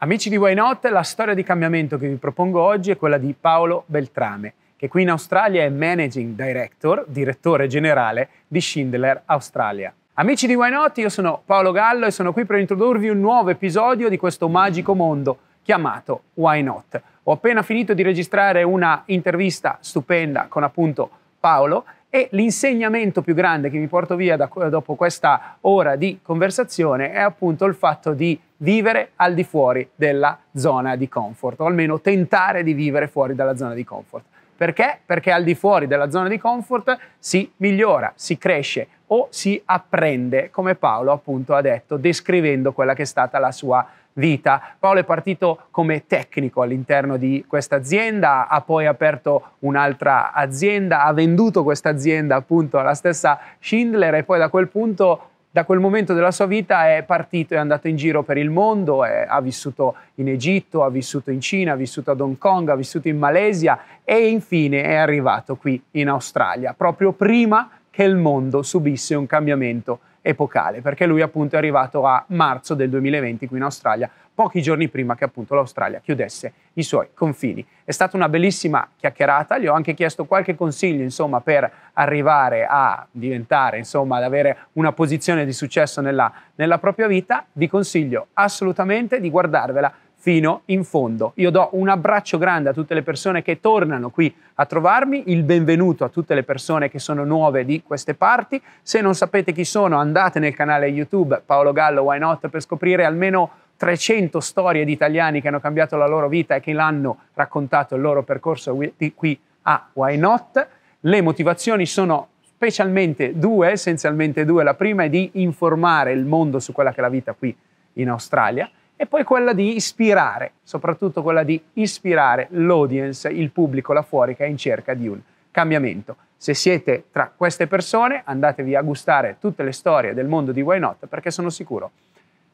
Amici di Why Not, la storia di cambiamento che vi propongo oggi è quella di Paolo Beltrame, che qui in Australia è Managing Director, direttore generale di Schindler Australia. Amici di Why Not, io sono Paolo Gallo e sono qui per introdurvi un nuovo episodio di questo magico mondo chiamato Why Not. Ho appena finito di registrare una intervista stupenda con appunto Paolo e l'insegnamento più grande che mi porto via da, dopo questa ora di conversazione è appunto il fatto di vivere al di fuori della zona di comfort, o almeno tentare di vivere fuori dalla zona di comfort. Perché? Perché al di fuori della zona di comfort si migliora, si cresce o si apprende, come Paolo appunto ha detto, descrivendo quella che è stata la sua vita. Paolo è partito come tecnico all'interno di questa azienda, ha poi aperto un'altra azienda, ha venduto questa azienda appunto alla stessa Schindler e poi da quel punto da quel momento della sua vita è partito, è andato in giro per il mondo, è, ha vissuto in Egitto, ha vissuto in Cina, ha vissuto ad Hong Kong, ha vissuto in Malesia e infine è arrivato qui in Australia, proprio prima che il mondo subisse un cambiamento epocale, perché lui appunto è arrivato a marzo del 2020 qui in Australia, pochi giorni prima che appunto l'Australia chiudesse i suoi confini. È stata una bellissima chiacchierata, gli ho anche chiesto qualche consiglio insomma per arrivare a diventare insomma ad avere una posizione di successo nella, nella propria vita, vi consiglio assolutamente di guardarvela fino in fondo. Io do un abbraccio grande a tutte le persone che tornano qui a trovarmi, il benvenuto a tutte le persone che sono nuove di queste parti. Se non sapete chi sono, andate nel canale YouTube Paolo Gallo Why Not per scoprire almeno 300 storie di italiani che hanno cambiato la loro vita e che l'hanno raccontato il loro percorso qui a Why Not. Le motivazioni sono specialmente due, essenzialmente due. La prima è di informare il mondo su quella che è la vita qui in Australia e poi quella di ispirare, soprattutto quella di ispirare l'audience, il pubblico là fuori che è in cerca di un cambiamento. Se siete tra queste persone, andatevi a gustare tutte le storie del mondo di Why Not perché sono sicuro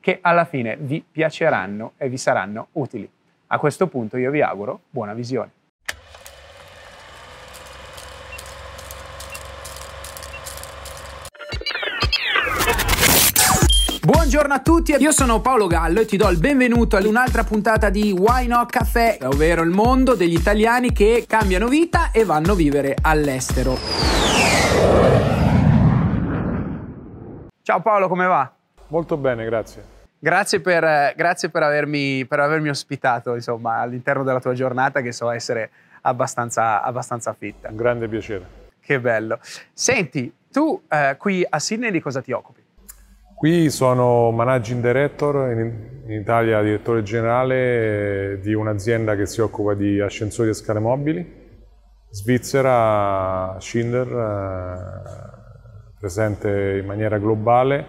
che alla fine vi piaceranno e vi saranno utili. A questo punto io vi auguro buona visione. Buongiorno a tutti, io sono Paolo Gallo e ti do il benvenuto ad un'altra puntata di Why Not Café, ovvero il mondo degli italiani che cambiano vita e vanno a vivere all'estero. Ciao Paolo, come va? Molto bene, grazie. Grazie per, grazie per, avermi, per avermi, ospitato insomma, all'interno della tua giornata che so essere abbastanza, abbastanza fitta. Un grande piacere. Che bello. Senti, tu eh, qui a Sydney di cosa ti occupi? Qui sono managing director, in, Italia direttore generale di un'azienda che si occupa di ascensori e scale mobili, Svizzera, Schindler, eh, presente in maniera globale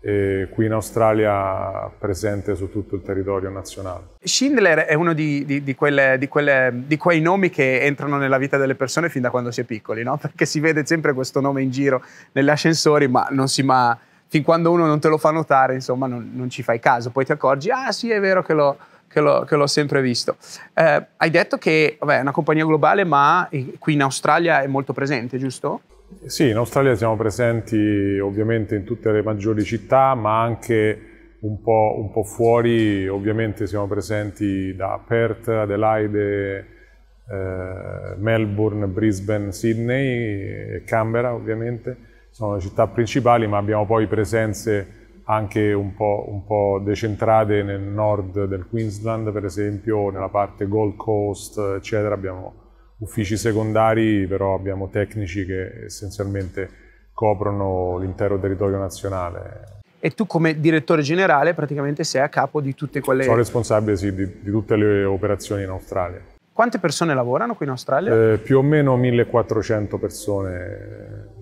e qui in Australia presente su tutto il territorio nazionale. Schindler è uno di, di, di, quelle, quelle, di, quei nomi che entrano nella vita delle persone fin da quando si è piccoli, no? perché si vede sempre questo nome in giro negli ascensori, ma non si ma fin quando uno non te lo fa notare, insomma, non, non ci fai caso. Poi ti accorgi, ah sì, è vero che l'ho, che l'ho, che l'ho sempre visto. Eh, hai detto che vabbè, è una compagnia globale, ma qui in Australia è molto presente, giusto? Sì, in Australia siamo presenti ovviamente in tutte le maggiori città, ma anche un po', un po fuori, ovviamente siamo presenti da Perth, Adelaide, eh, Melbourne, Brisbane, Sydney e Canberra ovviamente sono le città principali, ma abbiamo poi presenze anche un po', un po', decentrate nel nord del Queensland, per esempio, nella parte Gold Coast, eccetera. Abbiamo uffici secondari, però abbiamo tecnici che essenzialmente coprono l'intero territorio nazionale. E tu come direttore generale praticamente sei a capo di tutte quelle... Sono responsabile sì, di, di, tutte le operazioni in Australia. Quante persone lavorano qui in Australia? Eh, più o meno 1400 persone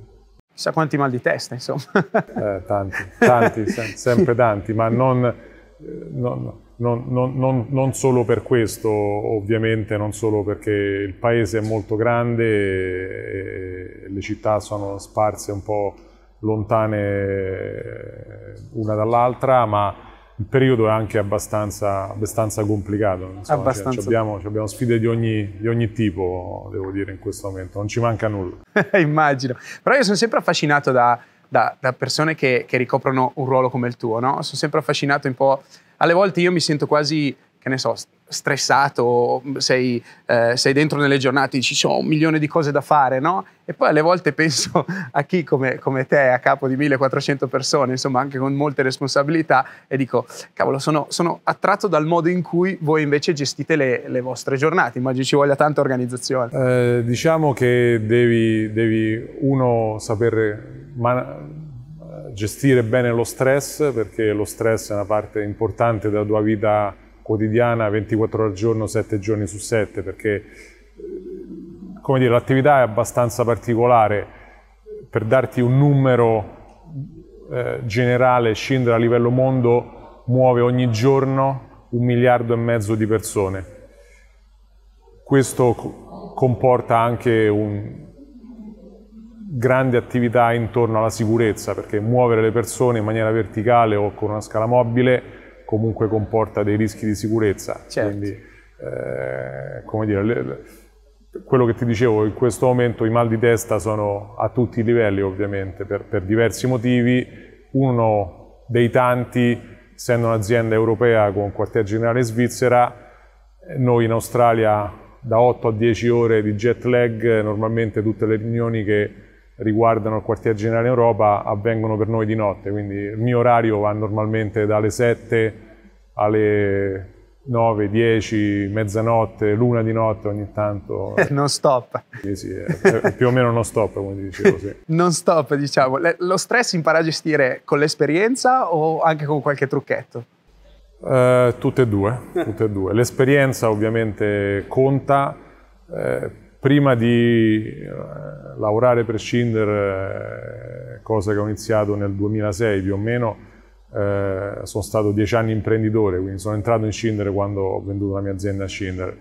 Chissà quanti mal di testa, insomma. Eh, tanti, tanti, sempre tanti, ma non, non, non, non, non, solo per questo, ovviamente, non solo perché il paese è molto grande e, le città sono sparse un po' lontane eh, una dall'altra, ma il periodo è anche abbastanza, abbastanza complicato. Insomma, abbastanza. Cioè, abbiamo, abbiamo, sfide di ogni, di ogni, tipo, devo dire, in questo momento, non ci manca nulla. Immagino. Però io sono sempre affascinato da, da, da persone che, che, ricoprono un ruolo come il tuo, no? Sono sempre affascinato un po' alle volte io mi sento quasi, che ne so, stressato, sei, eh, sei dentro nelle giornate, ci sono un milione di cose da fare, no? E poi alle volte penso a chi come, come, te a capo di 1400 persone, insomma anche con molte responsabilità, e dico, cavolo, sono, sono attratto dal modo in cui voi invece gestite le, le vostre giornate, immagino ci voglia tanta organizzazione. Eh, diciamo che devi, devi uno sapere... Man- gestire bene lo stress perché lo stress è una parte importante della tua vita quotidiana 24 ore al giorno, 7 giorni su 7 perché dire, l'attività è abbastanza particolare. Per darti un numero eh, generale, scendere a livello mondo muove ogni giorno un miliardo e mezzo di persone. Questo comporta anche un, grande attività intorno alla sicurezza, perché muovere le persone in maniera verticale o con una scala mobile comunque comporta dei rischi di sicurezza. Certo. Quindi, eh, come dire, le, le, quello che ti dicevo, in questo momento i mal di testa sono a tutti i livelli ovviamente, per, per diversi motivi. Uno dei tanti, essendo un'azienda europea con quartier generale in Svizzera, noi in Australia da 8 a 10 ore di jet lag, normalmente tutte le riunioni che riguardano il quartier generale Europa avvengono per noi di notte, quindi il mio orario va normalmente dalle 7 alle 9, 10, mezzanotte, l'una di notte ogni tanto. non stop. Sì, sì, più o meno non stop, come ti dicevo. Sì. non stop, diciamo. Lo stress impara a gestire con l'esperienza o anche con qualche trucchetto? Uh, tutte e due, tutte e due. L'esperienza ovviamente conta. Eh, prima di eh, lavorare per Schindler, eh, cosa che ho iniziato nel 2006 più o meno, eh, sono stato dieci anni imprenditore, quindi sono entrato in Schindler quando ho venduto la mia azienda a Schindler.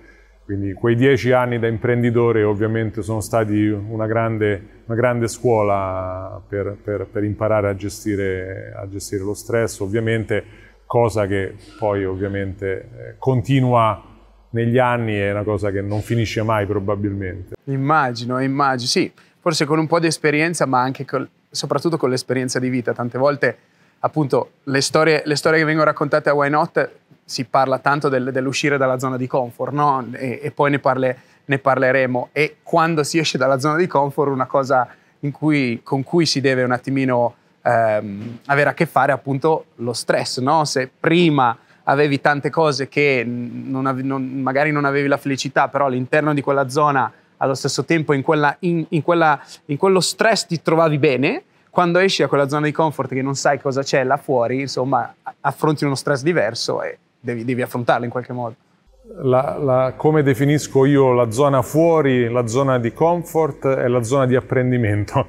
Quindi quei dieci anni da imprenditore ovviamente sono stati una grande, una grande scuola per, per, per imparare a gestire, a gestire, lo stress, ovviamente cosa che poi ovviamente eh, continua negli anni è una cosa che non finisce mai probabilmente. Immagino, immagino, sì, forse con un po' di esperienza, ma anche col, soprattutto con l'esperienza di vita. Tante volte, appunto, le storie, le storie che vengono raccontate a Why Not si parla tanto del, dell'uscire dalla zona di comfort, no? E, e poi ne, parle, ne, parleremo. E quando si esce dalla zona di comfort, una cosa cui, con cui si deve un attimino ehm, avere a che fare, appunto, lo stress, no? Se prima avevi tante cose che non avevi, non, magari non avevi la felicità, però all'interno di quella zona, allo stesso tempo in, quella, in, in, quella, in quello stress ti trovavi bene, quando esci da quella zona di comfort che non sai cosa c'è là fuori, insomma, affronti uno stress diverso e devi, devi affrontarlo in qualche modo. La, la, come definisco io la zona fuori, la zona di comfort è la zona di apprendimento.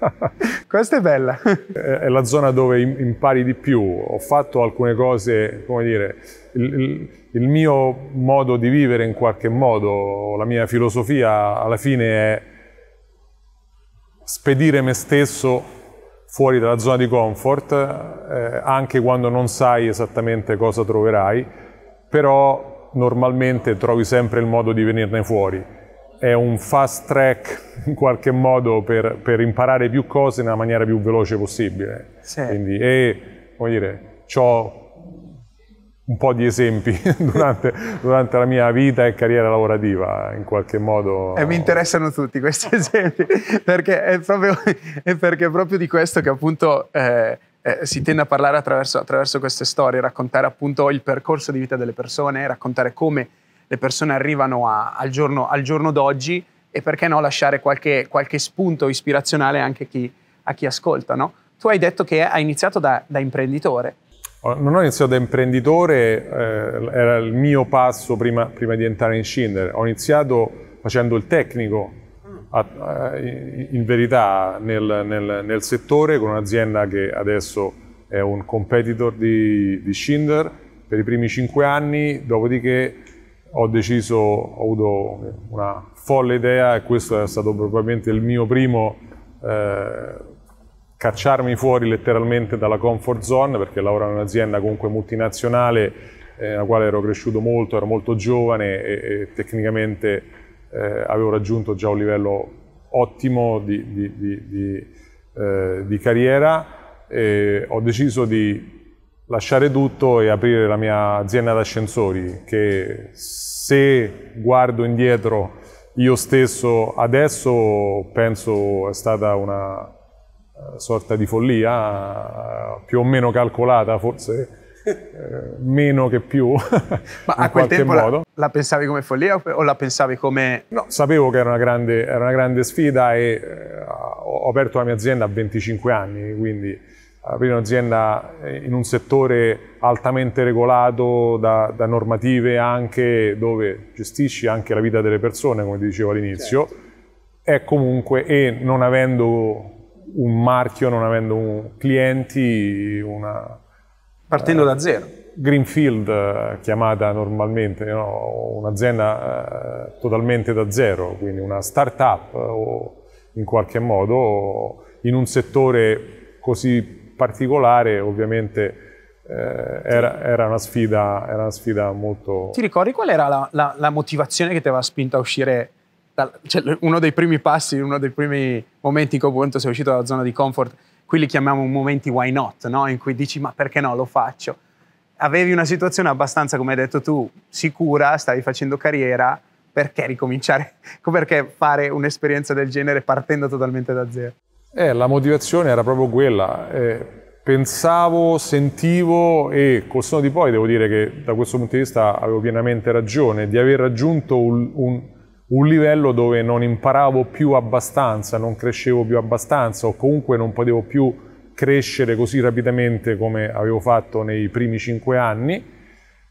Questa è bella. è la zona dove impari di più. Ho fatto alcune cose, come dire, il, il, il mio modo di vivere in qualche modo, la mia filosofia alla fine è spedire me stesso fuori dalla zona di comfort, eh, anche quando non sai esattamente cosa troverai, però normalmente trovi sempre il modo di venirne fuori. È un fast track in qualche modo per, per imparare più cose nella maniera più veloce possibile. Sì. Quindi, e, come dire, ho un po' di esempi durante, durante, la mia vita e carriera lavorativa, in qualche modo. E mi interessano tutti questi esempi, perché è proprio, è perché è proprio di questo che appunto eh, eh, si tende a parlare attraverso, attraverso, queste storie, raccontare appunto il percorso di vita delle persone, raccontare come le persone arrivano a, al, giorno, al, giorno, d'oggi e perché no lasciare qualche, qualche spunto ispirazionale anche chi, a chi ascolta. No? Tu hai detto che hai iniziato da, da imprenditore. Non ho iniziato da imprenditore, eh, era il mio passo prima, prima di entrare in Schindler. Ho iniziato facendo il tecnico in verità nel, nel, nel, settore con un'azienda che adesso è un competitor di, di Schindler. Per i primi cinque anni, dopodiché ho deciso, ho avuto una folle idea e questo è stato probabilmente il mio primo eh, cacciarmi fuori letteralmente dalla comfort zone perché lavoravo in un'azienda comunque multinazionale eh, nella quale ero cresciuto molto, ero molto giovane e, e tecnicamente eh, avevo raggiunto già un livello ottimo di, di, di, eh, di carriera e ho deciso di lasciare tutto e aprire la mia azienda d'ascensori che se guardo indietro io stesso adesso penso è stata una eh, sorta di follia più o meno calcolata forse eh, meno che più ma a quel tempo la, la, pensavi come follia o la pensavi come no sapevo che era una grande, era una grande sfida e eh, ho aperto la mia azienda a 25 anni quindi aprire un'azienda in un settore altamente regolato da, da, normative anche dove gestisci anche la vita delle persone, come ti dicevo all'inizio, certo. è comunque, e non avendo un marchio, non avendo un, clienti, una... Partendo uh, da zero. Greenfield uh, chiamata normalmente, no? un'azienda uh, totalmente da zero, quindi una start-up o in qualche modo in un settore così particolare ovviamente eh, era, era, una sfida, era, una sfida, molto... Ti ricordi qual era la, la, la motivazione che ti aveva spinto a uscire? Dal, cioè, uno dei primi passi, uno dei primi momenti in cui appunto sei uscito dalla zona di comfort, qui li chiamiamo momenti why not, no? in cui dici ma perché no, lo faccio. Avevi una situazione abbastanza, come hai detto tu, sicura, stavi facendo carriera, perché ricominciare, perché fare un'esperienza del genere partendo totalmente da zero? Eh, la motivazione era proprio quella. Eh, pensavo, sentivo e col senno di poi devo dire che da questo punto di vista avevo pienamente ragione di aver raggiunto un, un, un livello dove non imparavo più abbastanza, non crescevo più abbastanza o comunque non potevo più crescere così rapidamente come avevo fatto nei primi cinque anni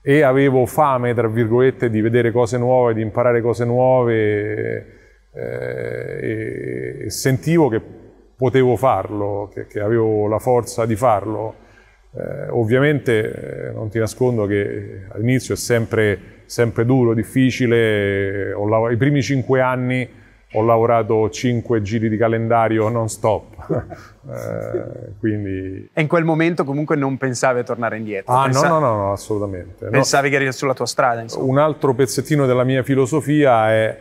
e avevo fame, tra virgolette, di vedere cose nuove, di imparare cose nuove eh, e sentivo che potevo farlo, che, che avevo la forza di farlo. Eh, ovviamente eh, non ti nascondo che all'inizio è sempre, sempre duro, difficile. I primi cinque anni ho lavorato cinque giri di calendario non stop. eh, quindi... E in quel momento comunque non pensavi a tornare indietro? Ah Pensa... no, no, no, no, assolutamente. Pensavi no. che eri sulla tua strada? Insomma. Un altro pezzettino della mia filosofia è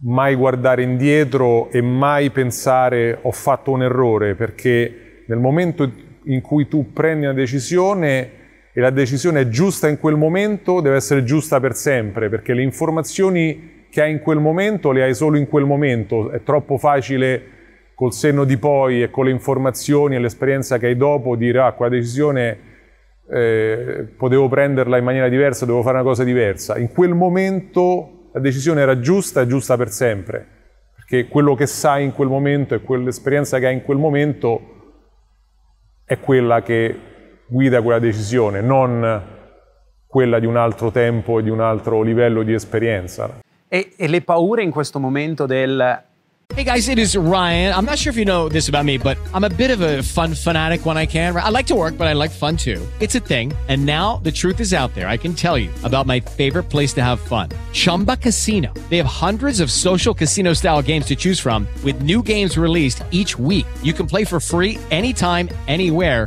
mai guardare indietro e mai pensare ho fatto un errore, perché nel momento in cui tu prendi una decisione e la decisione è giusta in quel momento, deve essere giusta per sempre, perché le informazioni che hai in quel momento le hai solo in quel momento, è troppo facile col senno di poi e con le informazioni e l'esperienza che hai dopo dire ah, quella decisione eh, potevo prenderla in maniera diversa, dovevo fare una cosa diversa. In quel momento la decisione era giusta e giusta per sempre, perché quello che sai in quel momento e quell'esperienza che hai in quel momento è quella che guida quella decisione, non quella di un altro tempo e di un altro livello di esperienza. E, e le paure in questo momento del Hey guys, it is Ryan. I'm not sure if you know this about me, but I'm a bit of a fun fanatic when I can. I like to work, but I like fun too. It's a thing. And now the truth is out there. I can tell you about my favorite place to have fun Chumba Casino. They have hundreds of social casino style games to choose from, with new games released each week. You can play for free anytime, anywhere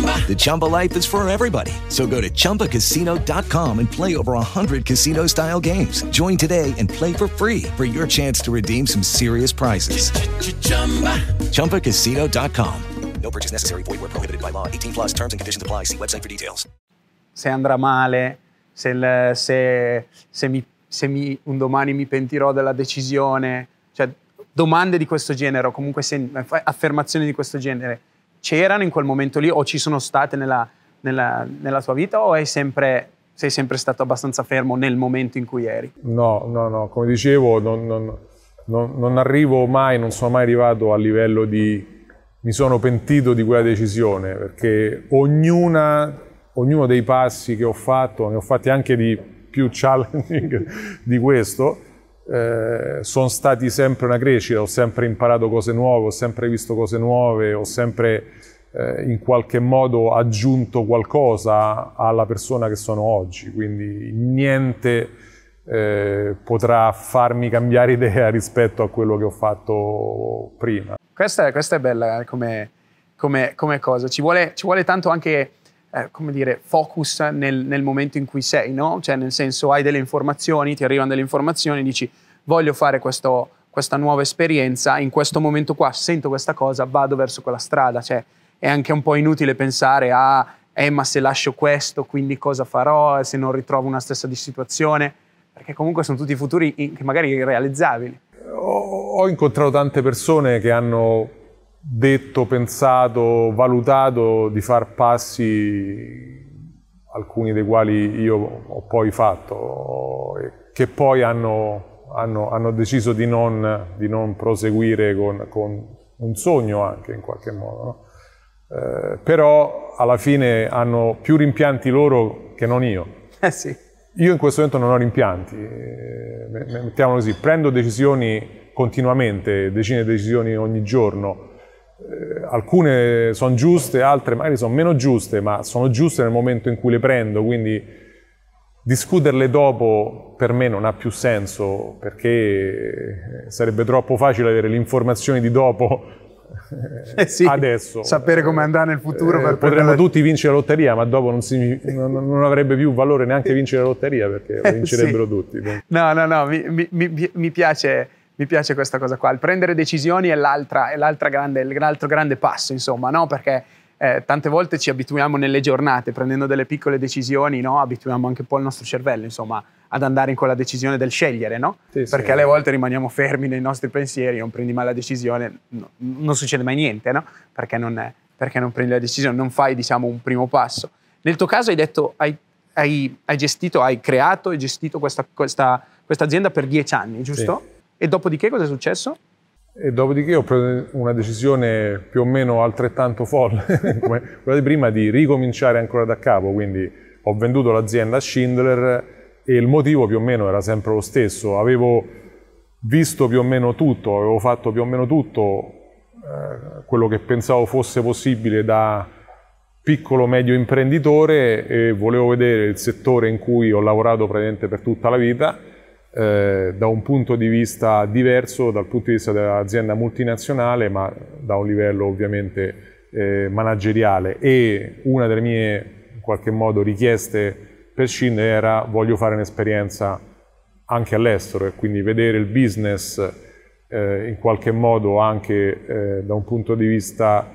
Chumba. The Chumba life is for everybody. So go to ChumbaCasino.com and play over 100 casino style games. Join today and play for free for your chance to redeem some serious prizes. Ch-ch-chumba. ChumbaCasino.com. No purchase necessary. Void where prohibited by law. 18 plus terms and conditions apply. See website for details. Se andrà male, se, il, se, se, mi, se mi, un domani mi pentirò della decisione, cioè domande di questo genere o comunque se, affermazioni di questo genere c'erano in quel momento lì o ci sono state nella, nella, nella tua vita o sempre, sei sempre stato abbastanza fermo nel momento in cui eri? No, no, no, come dicevo, non, non, non, non arrivo mai, non sono mai arrivato a livello di mi sono pentito di quella decisione, perché ognuna, ognuno dei passi che ho fatto, ne ho fatti anche di più challenging di questo, eh, sono stati sempre una crescita, ho sempre imparato cose nuove, ho sempre visto cose nuove, ho sempre eh, in qualche modo aggiunto qualcosa alla persona che sono oggi, quindi niente eh, potrà farmi cambiare idea rispetto a quello che ho fatto prima. Questa, questa è bella eh, come, come, come cosa, ci vuole, ci vuole, tanto anche eh, come dire, focus nel, nel, momento in cui sei, no? Cioè nel senso hai delle informazioni, ti arrivano delle informazioni, dici voglio fare questo, questa nuova esperienza, in questo momento qua sento questa cosa, vado verso quella strada, cioè è anche un po' inutile pensare a eh ma se lascio questo quindi cosa farò, se non ritrovo una stessa di situazione, perché comunque sono tutti futuri che magari irrealizzabili. Ho incontrato tante persone che hanno detto, pensato, valutato di far passi, alcuni dei quali io ho poi fatto, che poi hanno, hanno, hanno deciso di non, di non proseguire con, con, un sogno anche in qualche modo. No? Eh, però alla fine hanno più rimpianti loro che non io. Eh sì. Io in questo momento non ho rimpianti, eh, mettiamolo così, prendo decisioni continuamente, decine di decisioni ogni giorno. Eh, alcune sono giuste, altre magari sono meno giuste, ma sono giuste nel momento in cui le prendo, quindi discuterle dopo per me non ha più senso perché sarebbe troppo facile avere le informazioni di dopo eh sì, adesso. Sapere come andrà nel futuro. Eh, per potremmo tutti vincere la lotteria, ma dopo non, si, non, non, avrebbe più valore neanche vincere la lotteria perché eh, vincerebbero sì. tutti. No, no, no, mi, mi, mi, piace, mi, piace, questa cosa qua. Il prendere decisioni è, l'altra, è l'altra grande, l'altro grande passo, insomma, no? Perché eh, tante volte ci abituiamo nelle giornate, prendendo delle piccole decisioni, no? abituiamo anche un po' il nostro cervello, insomma, ad andare in quella decisione del scegliere, no? Sì, Perché sì. alle volte rimaniamo fermi nei nostri pensieri, non prendi mai la decisione, no, non succede mai niente, no? Perché non, è, perché non, prendi la decisione, non fai, diciamo, un primo passo. Nel tuo caso hai detto, hai, hai, hai gestito, hai creato e gestito questa, questa, questa, azienda per dieci anni, giusto? Sì. E dopodiché cosa è successo? E dopodiché ho preso una decisione più o meno altrettanto folle, come quella di prima, di ricominciare ancora da capo. Quindi ho venduto l'azienda a Schindler e il motivo più o meno era sempre lo stesso. Avevo visto più o meno tutto, avevo fatto più o meno tutto eh, quello che pensavo fosse possibile da piccolo medio imprenditore e volevo vedere il settore in cui ho lavorato praticamente per tutta la vita eh, da un punto di vista diverso, dal punto di vista dell'azienda multinazionale, ma da un livello ovviamente eh, manageriale. E una delle mie, in qualche modo, richieste per Shin era voglio fare un'esperienza anche all'estero e quindi vedere il business eh, in qualche modo anche eh, da un punto di vista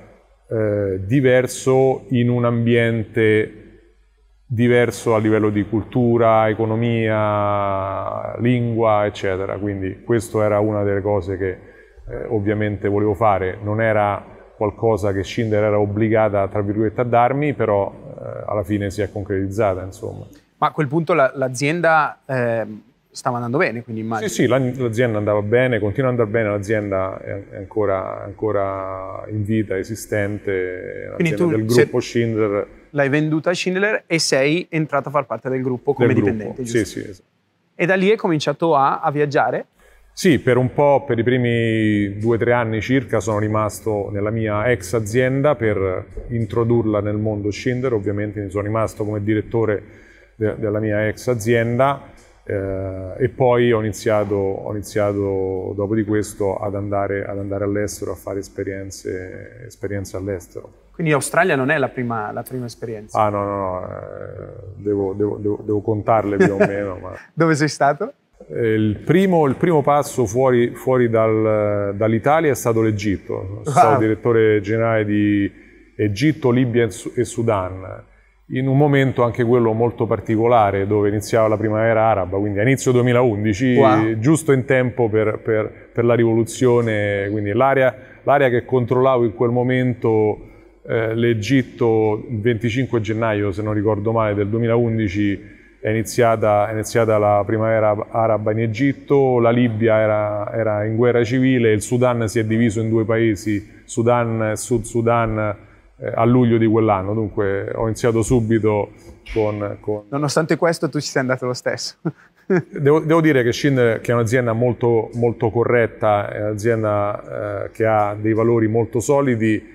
eh, diverso in un ambiente diverso a livello di cultura, economia, lingua, eccetera. Quindi questo era una delle cose che eh, ovviamente volevo fare. Non era qualcosa che Schindler era obbligata, tra virgolette, a darmi, però eh, alla fine si è concretizzata, insomma. Ma a quel punto la, l'azienda eh, stava andando bene, quindi immagino. Sì, sì, l'azienda andava bene, continua ad andare bene, l'azienda è ancora, ancora in vita, esistente, l'azienda del gruppo Schindler l'hai venduta a Schindler e sei entrato a far parte del gruppo come del dipendente. Gruppo. Sì, sì, esatto. E da lì hai cominciato a, a, viaggiare? Sì, per un po', per i primi due o tre anni circa, sono rimasto nella mia ex azienda per introdurla nel mondo Schindler, ovviamente sono rimasto come direttore de- della mia ex azienda eh, e poi ho iniziato, ho iniziato, dopo di questo ad andare, ad andare all'estero, a fare esperienze, esperienze all'estero. Quindi Australia non è la prima, la prima esperienza? Ah no, no, no, eh, devo, devo, devo, devo, contarle più o meno. Ma... Dove sei stato? Eh, il, primo, il primo, passo fuori, fuori dal, dall'Italia è stato l'Egitto. Sono stato direttore generale di Egitto, Libia e Sudan. In un momento anche quello molto particolare dove iniziava la primavera araba, quindi a inizio 2011, wow. giusto in tempo per, per, per la rivoluzione, quindi l'area, l'area che controllavo in quel momento eh, l'Egitto il 25 gennaio, se non ricordo male, del 2011 è iniziata, è iniziata, la primavera araba in Egitto, la Libia era, era, in guerra civile, il Sudan si è diviso in due paesi, Sudan e Sud Sudan, eh, a luglio di quell'anno. Dunque ho iniziato subito con, con... Nonostante questo tu ci sei andato lo stesso. devo, devo, dire che Schindler, che è un'azienda molto, molto corretta, è un'azienda eh, che ha dei valori molto solidi,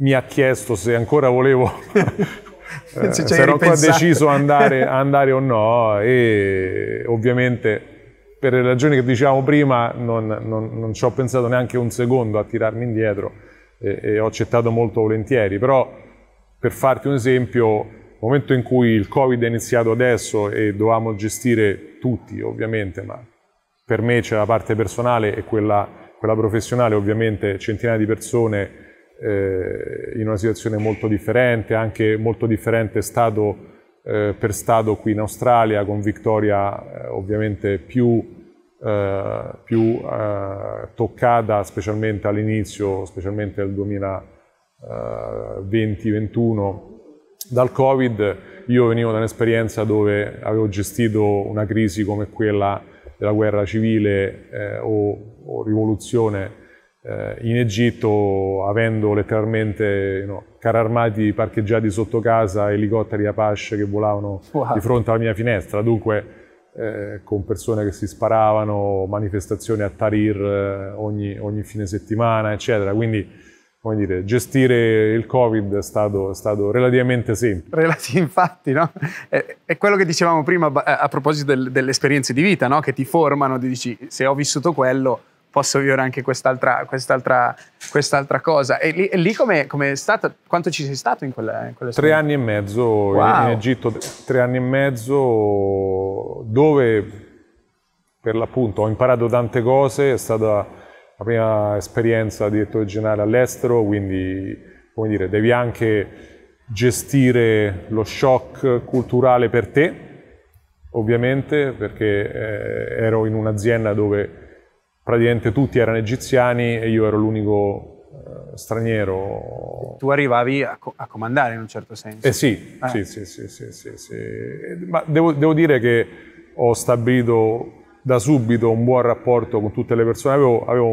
mi ha chiesto se ancora volevo eh, se ero ancora deciso andare, andare o no e ovviamente per le ragioni che dicevamo prima non, non, non ci ho pensato neanche un secondo a tirarmi indietro e, e, ho accettato molto volentieri, però per farti un esempio, nel momento in cui il Covid è iniziato adesso e dovevamo gestire tutti ovviamente, ma per me c'è la parte personale e quella, quella professionale ovviamente centinaia di persone eh, in una situazione molto differente, anche molto differente stato eh, per stato qui in Australia, con Victoria eh, ovviamente più, eh, più eh, toccata, specialmente all'inizio, specialmente nel 2020-2021 dal Covid. Io venivo da un'esperienza dove avevo gestito una crisi come quella della guerra civile eh, o, o rivoluzione eh, in Egitto avendo letteralmente know, carri armati parcheggiati sotto casa, elicotteri Apache che volavano wow. di fronte alla mia finestra, dunque eh, con persone che si sparavano, manifestazioni a Tahrir eh, ogni, ogni, fine settimana, eccetera. Quindi, come dire, gestire il Covid è stato, è stato relativamente semplice. Infatti, no? È, è, quello che dicevamo prima a, a proposito del, delle esperienze di vita, no? Che ti formano, ti dici, se ho vissuto quello posso vivere anche quest'altra, quest'altra, quest'altra cosa. E lì, e lì come è stato? Quanto ci sei stato in quella, in quella Tre anni e mezzo wow. in Egitto, tre anni e mezzo dove per l'appunto ho imparato tante cose, è stata la prima esperienza di direttore generale all'estero, quindi come dire, devi anche gestire lo shock culturale per te, ovviamente, perché eh, ero in un'azienda dove praticamente tutti erano egiziani e io ero l'unico eh, straniero. Tu arrivavi a, co- a, comandare in un certo senso. Eh sì, eh. sì, sì, sì, sì, sì, sì. Ma devo, devo, dire che ho stabilito da subito un buon rapporto con tutte le persone, avevo, avevo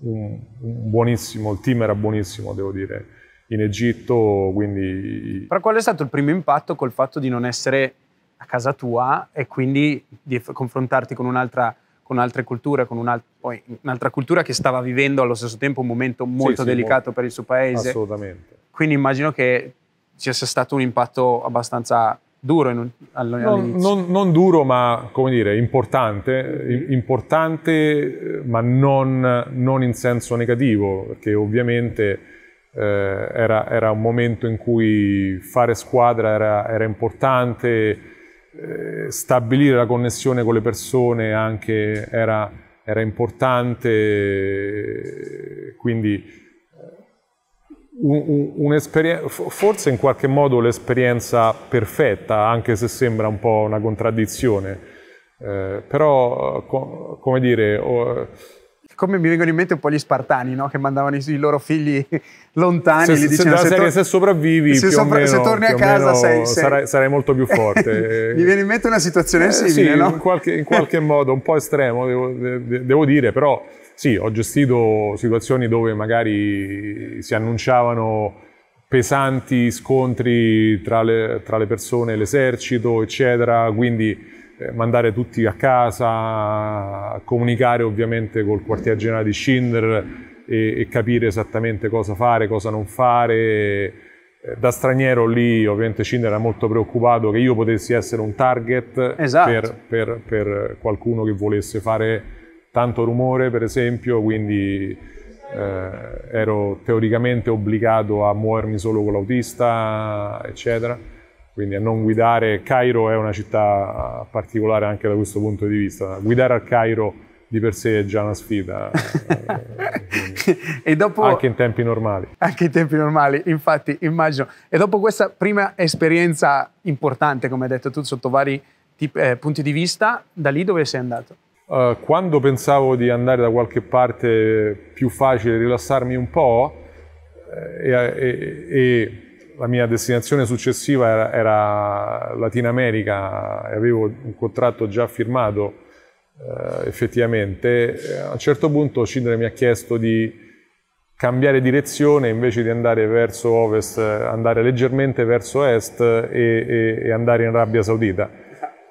un, un buonissimo, il team era buonissimo, devo dire, in Egitto, quindi... Però qual è stato il primo impatto col fatto di non essere a casa tua e quindi di confrontarti con un'altra con altre culture, con un'altra, poi, un'altra cultura che stava vivendo allo stesso tempo un momento molto sì, delicato molto. per il suo paese. Assolutamente. Quindi immagino che ci sia stato un impatto abbastanza duro in, all'inizio. Non, non, non, duro, ma come dire, importante, importante ma non, non in senso negativo, perché ovviamente eh, era, era, un momento in cui fare squadra era, era importante eh, stabilire la connessione con le persone anche era, era importante, quindi eh, un, un forse in qualche modo l'esperienza perfetta, anche se sembra un po' una contraddizione, eh, però co- come dire... Oh, come mi vengono in mente un po' gli spartani, no? che mandavano i, i, loro figli lontani. Se, se, dicevano, se, tor- se sopravvivi, se, sopra- meno, se torni a casa sei, sei... Sarai, sarai, molto più forte. mi viene in mente una situazione eh, simile, sì, no? in, qualche, in qualche modo, un po' estremo, devo, devo, dire, però sì, ho gestito situazioni dove magari si annunciavano pesanti scontri tra le, tra le persone, l'esercito, eccetera, quindi mandare tutti a casa, comunicare ovviamente col quartier generale di Schindler e, e capire esattamente cosa fare, cosa non fare. Eh, da straniero lì ovviamente Schindler era molto preoccupato che io potessi essere un target esatto. per, per, per, qualcuno che volesse fare tanto rumore per esempio, quindi eh, ero teoricamente obbligato a muovermi solo con l'autista, eccetera quindi a non guidare. Cairo è una città particolare anche da questo punto di vista. Guidare al Cairo di per sé è già una sfida, e dopo, anche in tempi normali. Anche in tempi normali, infatti, immagino. E dopo questa prima esperienza importante, come hai detto tu, sotto vari tipi, eh, punti di vista, da lì dove sei andato? Uh, quando pensavo di andare da qualche parte più facile, rilassarmi un po' eh, e, e, e la mia destinazione successiva era, era Latina America e avevo un contratto già firmato eh, effettivamente, a un certo punto Schindler mi ha chiesto di cambiare direzione invece di andare verso ovest, andare leggermente verso est e, e, e andare in Arabia Saudita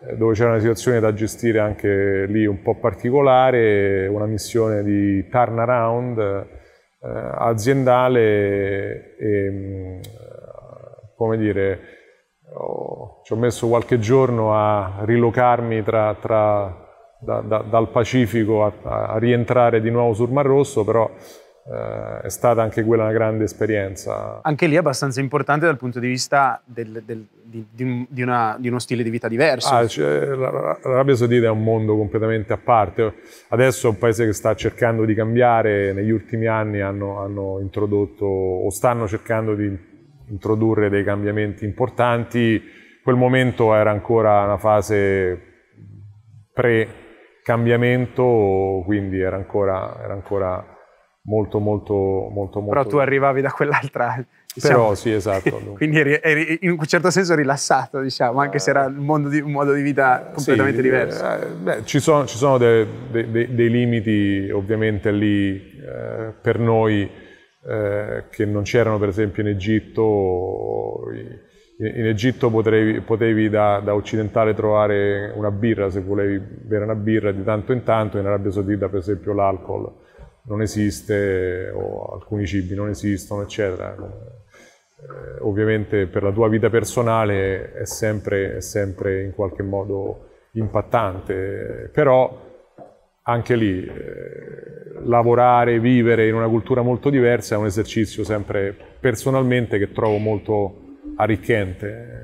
eh, dove c'era una situazione da gestire anche lì un po' particolare, una missione di turnaround eh, aziendale e, mm, come dire, ho, ci ho messo qualche giorno a rilocarmi tra, tra, da, da, dal Pacifico a, a, rientrare di nuovo sul Mar Rosso, però eh, è stata anche quella una grande esperienza. Anche lì è abbastanza importante dal punto di vista del, del, di, di, una, di, uno stile di vita diverso. Ah, cioè, L'Arabia Saudita è un mondo completamente a parte. Adesso è un paese che sta cercando di cambiare, negli ultimi anni hanno, hanno introdotto o stanno cercando di introdurre dei cambiamenti importanti. Quel momento era ancora una fase pre-cambiamento, quindi era ancora, era ancora molto, molto, molto, molto... Però tu arrivavi da quell'altra... Diciamo. Però sì, esatto. Quindi eri, eri, in un certo senso rilassato, diciamo, anche se era un, di, un modo di vita completamente sì, diverso. Eh, beh, ci sono, ci sono dei, dei, dei, limiti ovviamente lì eh, per noi eh, che non c'erano per esempio in Egitto. In Egitto potevi, potevi da, da, occidentale trovare una birra se volevi bere una birra di tanto in tanto, in Arabia Saudita per esempio l'alcol non esiste o alcuni cibi non esistono, eccetera. Eh, ovviamente per la tua vita personale è sempre, è sempre in qualche modo impattante, però anche lì eh, lavorare, vivere in una cultura molto diversa è un esercizio sempre personalmente che trovo molto arricchente.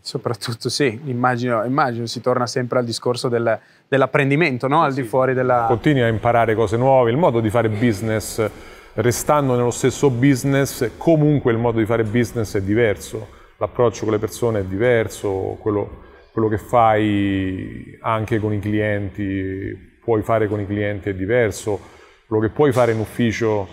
Soprattutto sì, immagino, immagino, si torna sempre al discorso del, dell'apprendimento, no? al sì. di fuori della... Continui a imparare cose nuove, il modo di fare business, restando nello stesso business, comunque il modo di fare business è diverso, l'approccio con le persone è diverso, quello, quello che fai anche con i clienti, puoi fare con i clienti è diverso, quello che puoi fare in ufficio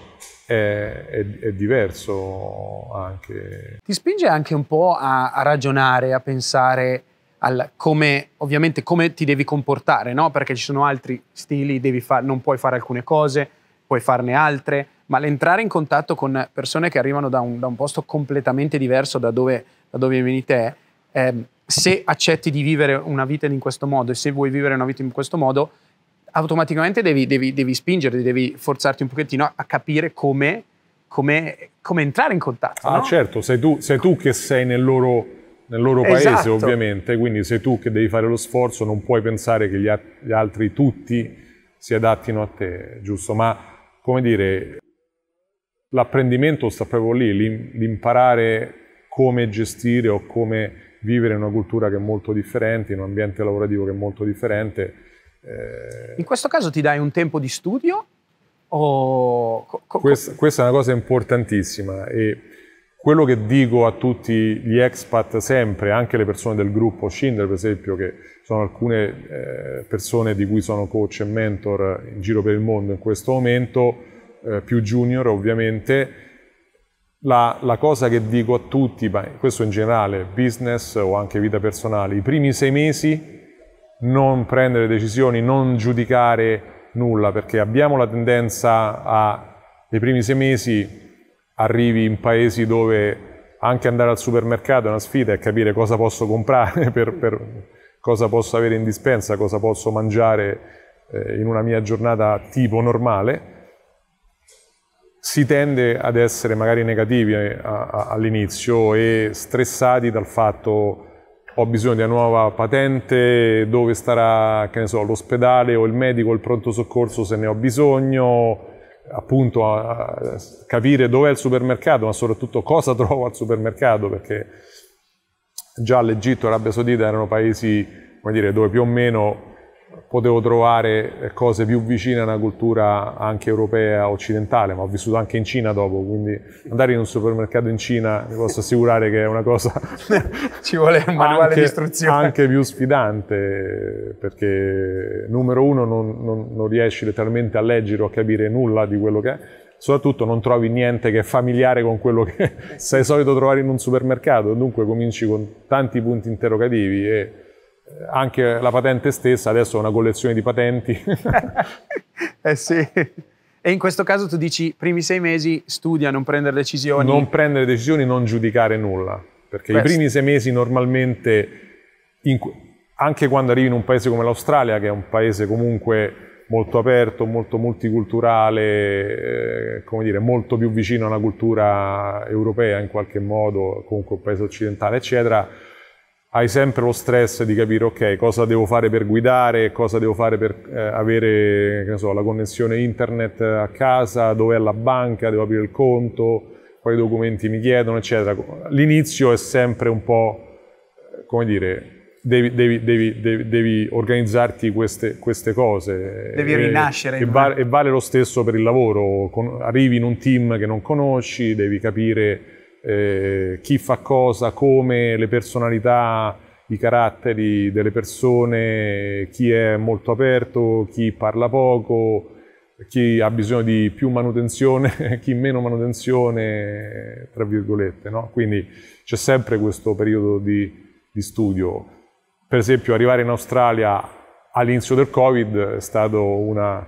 è, è, è, diverso anche. Ti spinge anche un po' a, a ragionare, a pensare al come, ovviamente, come ti devi comportare, no? Perché ci sono altri stili, far, non puoi fare alcune cose, puoi farne altre, ma l'entrare in contatto con persone che arrivano da un, da un posto completamente diverso da dove, da dove vieni te, eh, se accetti di vivere una vita in questo modo e se vuoi vivere una vita in questo modo, automaticamente devi, devi, devi spingerti, devi forzarti un pochettino a capire come, come, come entrare in contatto. Ah, no? certo, sei tu, sei tu, che sei nel loro, nel loro paese, esatto. ovviamente, quindi sei tu che devi fare lo sforzo, non puoi pensare che gli, gli altri tutti si adattino a te, giusto? Ma, come dire, l'apprendimento sta proprio lì, l'imparare come gestire o come vivere in una cultura che è molto differente, in un ambiente lavorativo che è molto differente eh, in questo caso ti dai un tempo di studio? O... Questa, questa, è una cosa importantissima e quello che dico a tutti gli expat sempre, anche le persone del gruppo Schindler per esempio, che sono alcune eh, persone di cui sono coach e mentor in giro per il mondo in questo momento, eh, più junior ovviamente, la, la, cosa che dico a tutti, questo in generale, business o anche vita personale, i primi sei mesi non prendere decisioni, non giudicare nulla, perché abbiamo la tendenza a, nei primi sei mesi, arrivi in paesi dove anche andare al supermercato è una sfida e capire cosa posso comprare, per, per cosa posso avere in dispensa, cosa posso mangiare eh, in una mia giornata tipo normale, si tende ad essere magari negativi eh, all'inizio e stressati dal fatto ho bisogno di una nuova patente, dove starà, so, l'ospedale o il medico o il pronto soccorso se ne ho bisogno, appunto a, a capire dov'è il supermercato, ma soprattutto cosa trovo al supermercato, perché già l'Egitto e l'Arabia Saudita erano paesi, dire, dove più o meno potevo trovare cose più vicine a una cultura anche europea, occidentale, ma ho vissuto anche in Cina dopo, quindi andare in un supermercato in Cina vi posso assicurare che è una cosa ci vuole un manuale anche, di istruzione. anche più sfidante, perché numero uno non, non, non riesci letteralmente a leggere o a capire nulla di quello che è, soprattutto non trovi niente che è familiare con quello che sei solito trovare in un supermercato, dunque cominci con tanti punti interrogativi e anche la patente stessa adesso è una collezione di patenti. eh sì. E in questo caso tu dici, primi sei mesi studia, non prendere decisioni. Non prendere decisioni, non giudicare nulla, perché questo. i primi sei mesi normalmente, in, anche quando arrivi in un paese come l'Australia, che è un paese comunque molto aperto, molto multiculturale, eh, come dire, molto più vicino a una cultura europea in qualche modo, comunque un paese occidentale, eccetera, hai sempre lo stress di capire ok cosa devo fare per guidare, cosa devo fare per eh, avere so, la connessione internet a casa, dove è la banca, devo aprire il conto, quali documenti mi chiedono, eccetera. L'inizio è sempre un po', eh, come dire, devi, devi, devi, devi organizzarti queste, queste, cose. Devi rinascere. E, e, vale, e, vale, lo stesso per il lavoro. Con, arrivi in un team che non conosci, devi capire eh, chi fa cosa, come, le personalità, i caratteri delle persone, chi è molto aperto, chi parla poco, chi ha bisogno di più manutenzione, chi meno manutenzione, tra virgolette. No? Quindi c'è sempre questo periodo di, di studio per esempio arrivare in Australia all'inizio del Covid è stato una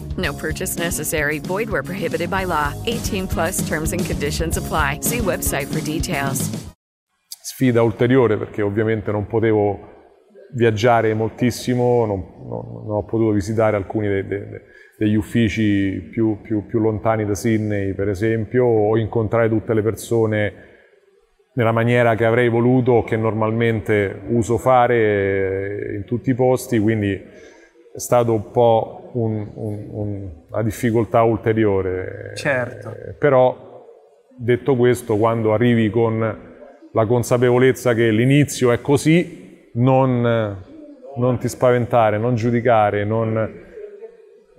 No purchase necessary. Void where prohibited by law. 18 plus terms and conditions apply. See website for details. Sfida ulteriore perché ovviamente non potevo viaggiare moltissimo, non, non, non ho potuto visitare alcuni dei, dei, degli uffici più, più, più, lontani da Sydney, per esempio, o incontrare tutte le persone nella maniera che avrei voluto o che normalmente uso fare in tutti i posti, quindi è stato un po' un, un, un, una difficoltà ulteriore. Certo. Eh, però, detto questo, quando arrivi con la consapevolezza che l'inizio è così, non, non ti spaventare, non giudicare, non,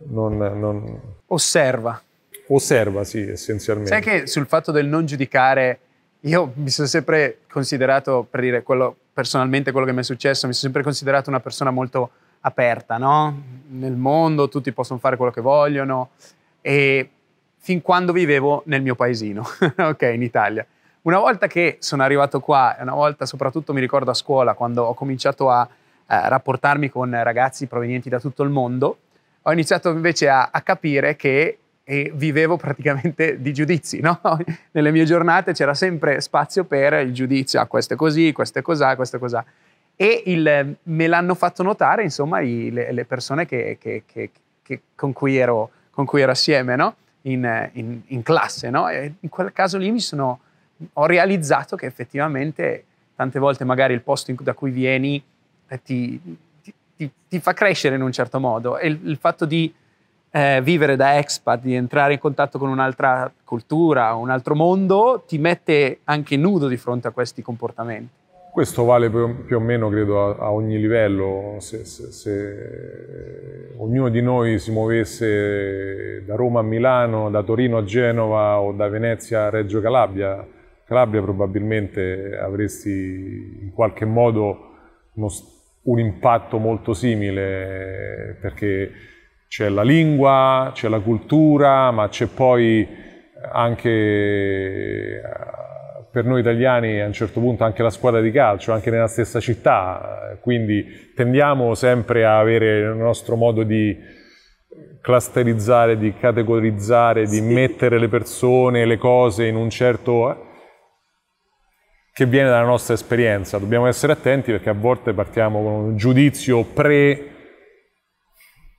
non, non... Osserva. Osserva, sì, essenzialmente. Sai che sul fatto del non giudicare, io mi sono sempre considerato, per dire quello, personalmente quello che mi è successo, mi sono sempre considerato una persona molto aperta, no? Nel mondo tutti possono fare quello che vogliono e fin quando vivevo nel mio paesino, ok, in Italia. Una volta che sono arrivato qua, una volta soprattutto mi ricordo a scuola, quando ho cominciato a eh, rapportarmi con ragazzi provenienti da tutto il mondo, ho iniziato invece a, a capire che e vivevo praticamente di giudizi, no? Nelle mie giornate c'era sempre spazio per il giudizio, ah, questo è così, questo è così, questo è così. E il, me l'hanno fatto notare, insomma, i, le, le, persone che, che, che, con, cui ero, con, cui ero, assieme, no? in, in, in, classe, no? In quel caso lì mi sono ho realizzato che effettivamente tante volte magari il posto da cui vieni eh, ti, ti, ti, fa crescere in un certo modo e il, il fatto di eh, vivere da expat, di entrare in contatto con un'altra cultura, un altro mondo, ti mette anche nudo di fronte a questi comportamenti. Questo vale più o meno, credo, a, ogni livello. Se, se, se, ognuno di noi si muovesse da Roma a Milano, da Torino a Genova o da Venezia a Reggio Calabria, Calabria probabilmente avresti in qualche modo uno, un impatto molto simile perché c'è la lingua, c'è la cultura, ma c'è poi anche per noi italiani a un certo punto anche la squadra di calcio, anche nella stessa città, quindi tendiamo sempre a avere il nostro modo di clusterizzare, di categorizzare, di sì. mettere le persone, le cose in un certo che viene dalla nostra esperienza. Dobbiamo essere attenti perché a volte partiamo con un giudizio pre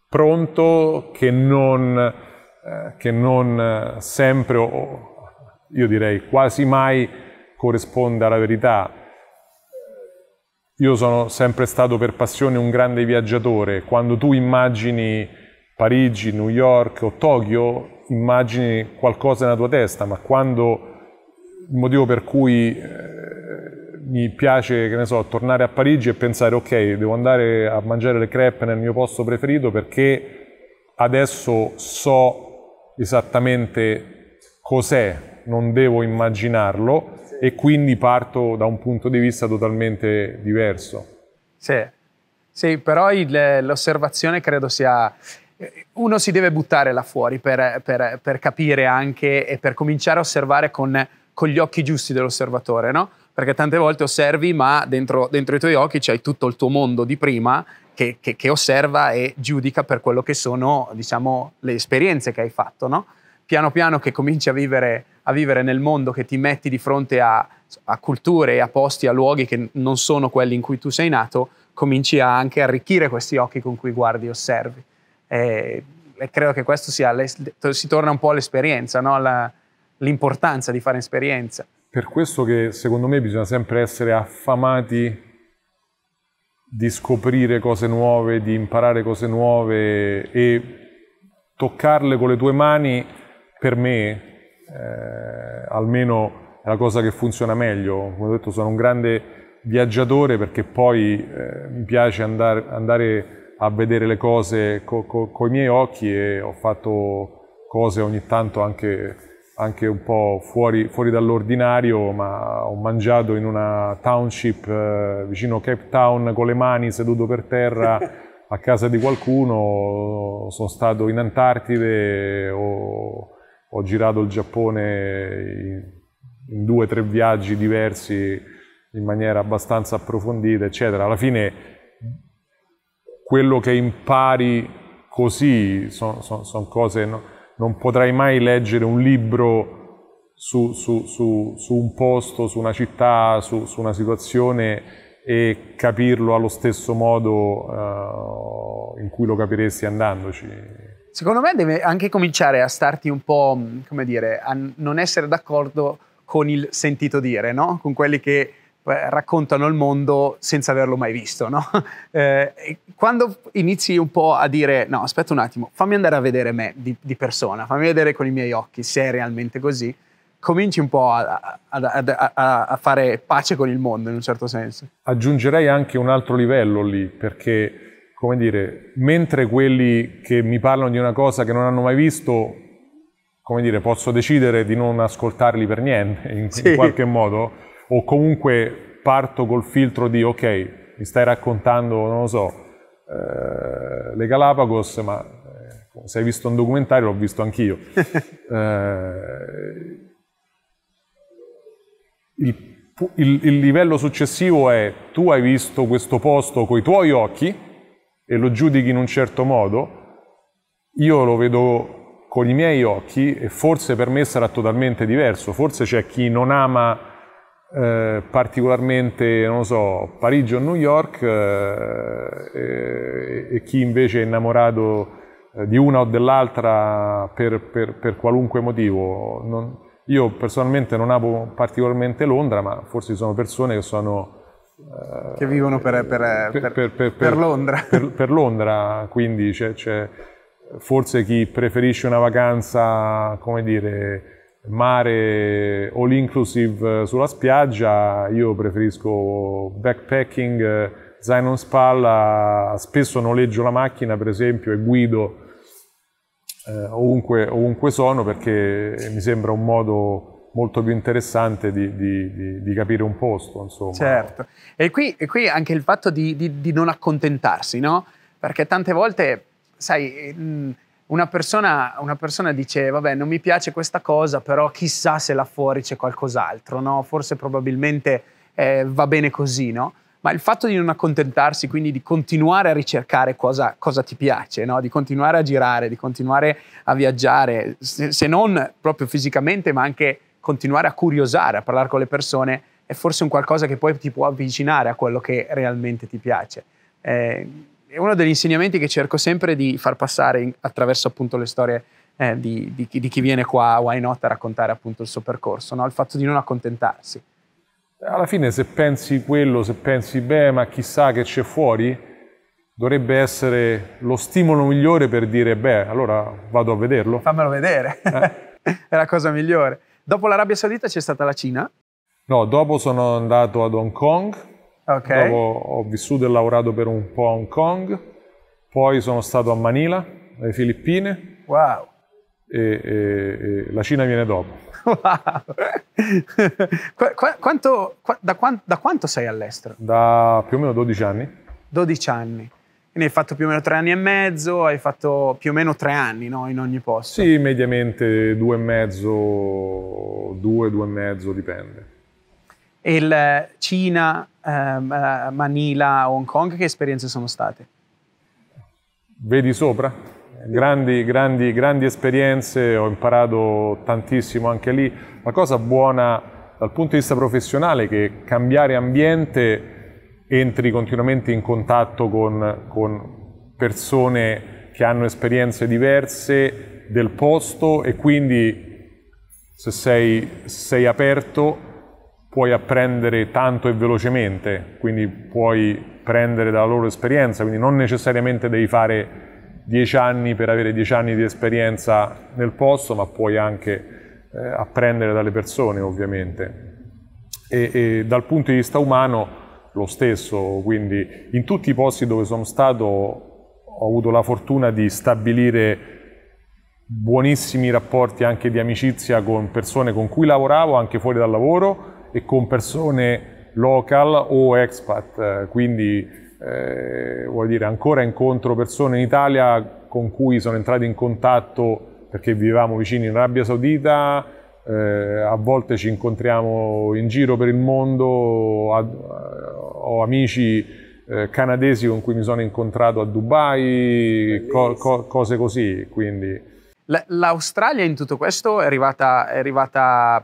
pronto che non, eh, che non sempre, o io direi quasi mai, corrisponde alla verità. Io sono sempre stato per passione un grande viaggiatore. Quando tu immagini Parigi, New York o Tokyo, immagini qualcosa nella tua testa, ma quando il motivo per cui eh, mi piace, che ne so, tornare a Parigi e pensare ok, devo andare a mangiare le crepe nel mio posto preferito perché adesso so esattamente cos'è, non devo immaginarlo e quindi parto da un punto di vista totalmente diverso. Sì, sì però l'osservazione credo sia uno si deve buttare là fuori per, per, per, capire anche e per cominciare a osservare con, con gli occhi giusti dell'osservatore, no? Perché tante volte osservi, ma dentro, dentro i tuoi occhi c'hai tutto il tuo mondo di prima che, che, che, osserva e giudica per quello che sono, diciamo, le esperienze che hai fatto, no? Piano piano che cominci a vivere, a vivere nel mondo, che ti metti di fronte a, a culture, a posti, a luoghi che non sono quelli in cui tu sei nato, cominci a anche arricchire questi occhi con cui guardi e osservi. E, e credo che questo sia, si torna un po' all'esperienza, no? La, l'importanza di fare esperienza. Per questo che secondo me bisogna sempre essere affamati di scoprire cose nuove, di imparare cose nuove e toccarle con le tue mani, per me, eh, almeno è la cosa che funziona meglio. Come ho detto, sono un grande viaggiatore perché poi eh, mi piace andare, andare a vedere le cose co, co i miei occhi e ho fatto cose ogni tanto anche, anche un po' fuori, fuori, dall'ordinario, ma ho mangiato in una township eh, vicino Cape Town con le mani seduto per terra a casa di qualcuno, sono stato in Antartide, ho, ho girato il Giappone in, due o tre viaggi diversi in maniera abbastanza approfondita, eccetera. Alla fine quello che impari così sono son, son cose, no? non potrai mai leggere un libro su, su, su, su un posto, su una città, su, una situazione e capirlo allo stesso modo uh, in cui lo capiresti andandoci. Secondo me deve anche cominciare a starti un po', come dire, a non essere d'accordo con il sentito dire, no? Con quelli che eh, raccontano il mondo senza averlo mai visto. No? Eh, quando inizi un po' a dire no, aspetta un attimo, fammi andare a vedere me di, di, persona, fammi vedere con i miei occhi se è realmente così, cominci un po' a, a, a, a fare pace con il mondo in un certo senso. Aggiungerei anche un altro livello lì, perché, come dire, mentre quelli che mi parlano di una cosa che non hanno mai visto, come dire, posso decidere di non ascoltarli per niente, in, sì. in qualche modo, o comunque parto col filtro di ok, mi stai raccontando, non lo so, eh, le Galapagos, ma eh, se hai visto un documentario l'ho visto anch'io. eh, il, il, il livello successivo è tu hai visto questo posto con i tuoi occhi e lo giudichi in un certo modo, io lo vedo con i miei occhi e forse per me sarà totalmente diverso, forse c'è chi non ama eh, particolarmente, non so, Parigi o New York eh, e, chi invece è innamorato eh, di una o dell'altra per, per, per qualunque motivo. Non, io personalmente non amo particolarmente Londra, ma forse ci sono persone che sono... Eh, che vivono per, per Londra. Per, Londra, quindi c'è, c'è forse chi preferisce una vacanza, come dire, mare all inclusive eh, sulla spiaggia, io preferisco backpacking, eh, zaino in spalla, spesso noleggio la macchina per esempio e guido eh, ovunque, ovunque, sono perché mi sembra un modo molto più interessante di, di, di, di capire un posto. Insomma. Certo, e qui, e qui anche il fatto di, non accontentarsi, no? Perché tante volte, sai... Mh, una persona, una persona, dice, vabbè, non mi piace questa cosa, però chissà se là fuori c'è qualcos'altro, no? Forse probabilmente eh, va bene così, no? Ma il fatto di non accontentarsi, quindi di continuare a ricercare cosa, cosa ti piace, no? di continuare a girare, di continuare a viaggiare, se, se non proprio fisicamente, ma anche continuare a curiosare, a parlare con le persone, è forse un qualcosa che poi ti può avvicinare a quello che realmente ti piace. Eh, è uno degli insegnamenti che cerco sempre di far passare in, attraverso appunto le storie eh, di, di, di, chi viene qua a Why Not a raccontare appunto il suo percorso, no? il fatto di non accontentarsi. Alla fine se pensi quello, se pensi beh ma chissà che c'è fuori, dovrebbe essere lo stimolo migliore per dire beh allora vado a vederlo. Fammelo vedere, eh? è la cosa migliore. Dopo l'Arabia Saudita c'è stata la Cina? No, dopo sono andato ad Hong Kong, okay. dopo ho vissuto e lavorato per un po' a Hong Kong, poi sono stato a Manila, alle Filippine. Wow. E, e, e la Cina viene dopo. Wow. Qu- quanto, qu- da, da, quanto sei all'estero? Da più o meno 12 anni. 12 anni. Quindi hai fatto più o meno tre anni e mezzo, hai fatto più o meno tre anni no? in ogni posto. Sì, mediamente due e mezzo, due, due e mezzo, dipende. E il Cina, ehm, eh, Manila, Hong Kong, che esperienze sono state? Vedi sopra? Grandi, grandi, grandi esperienze, ho imparato tantissimo anche lì. La cosa buona dal punto di vista professionale è che cambiare ambiente entri continuamente in contatto con, con persone che hanno esperienze diverse del posto e quindi se sei, sei aperto puoi apprendere tanto e velocemente, quindi puoi prendere dalla loro esperienza, quindi non necessariamente devi fare dieci anni per avere dieci anni di esperienza nel posto, ma puoi anche eh, apprendere dalle persone ovviamente. E, e dal punto di vista umano lo stesso, quindi in tutti i posti dove sono stato ho avuto la fortuna di stabilire buonissimi rapporti anche di amicizia con persone con cui lavoravo anche fuori dal lavoro e con persone local o expat, quindi eh, vuol dire ancora incontro persone in Italia con cui sono entrato in contatto perché vivevamo vicini in Arabia Saudita, eh, a volte ci incontriamo in giro per il mondo, ho amici eh, canadesi con cui mi sono incontrato a Dubai, co- co- cose così. Quindi. L'Australia in tutto questo è arrivata, è arrivata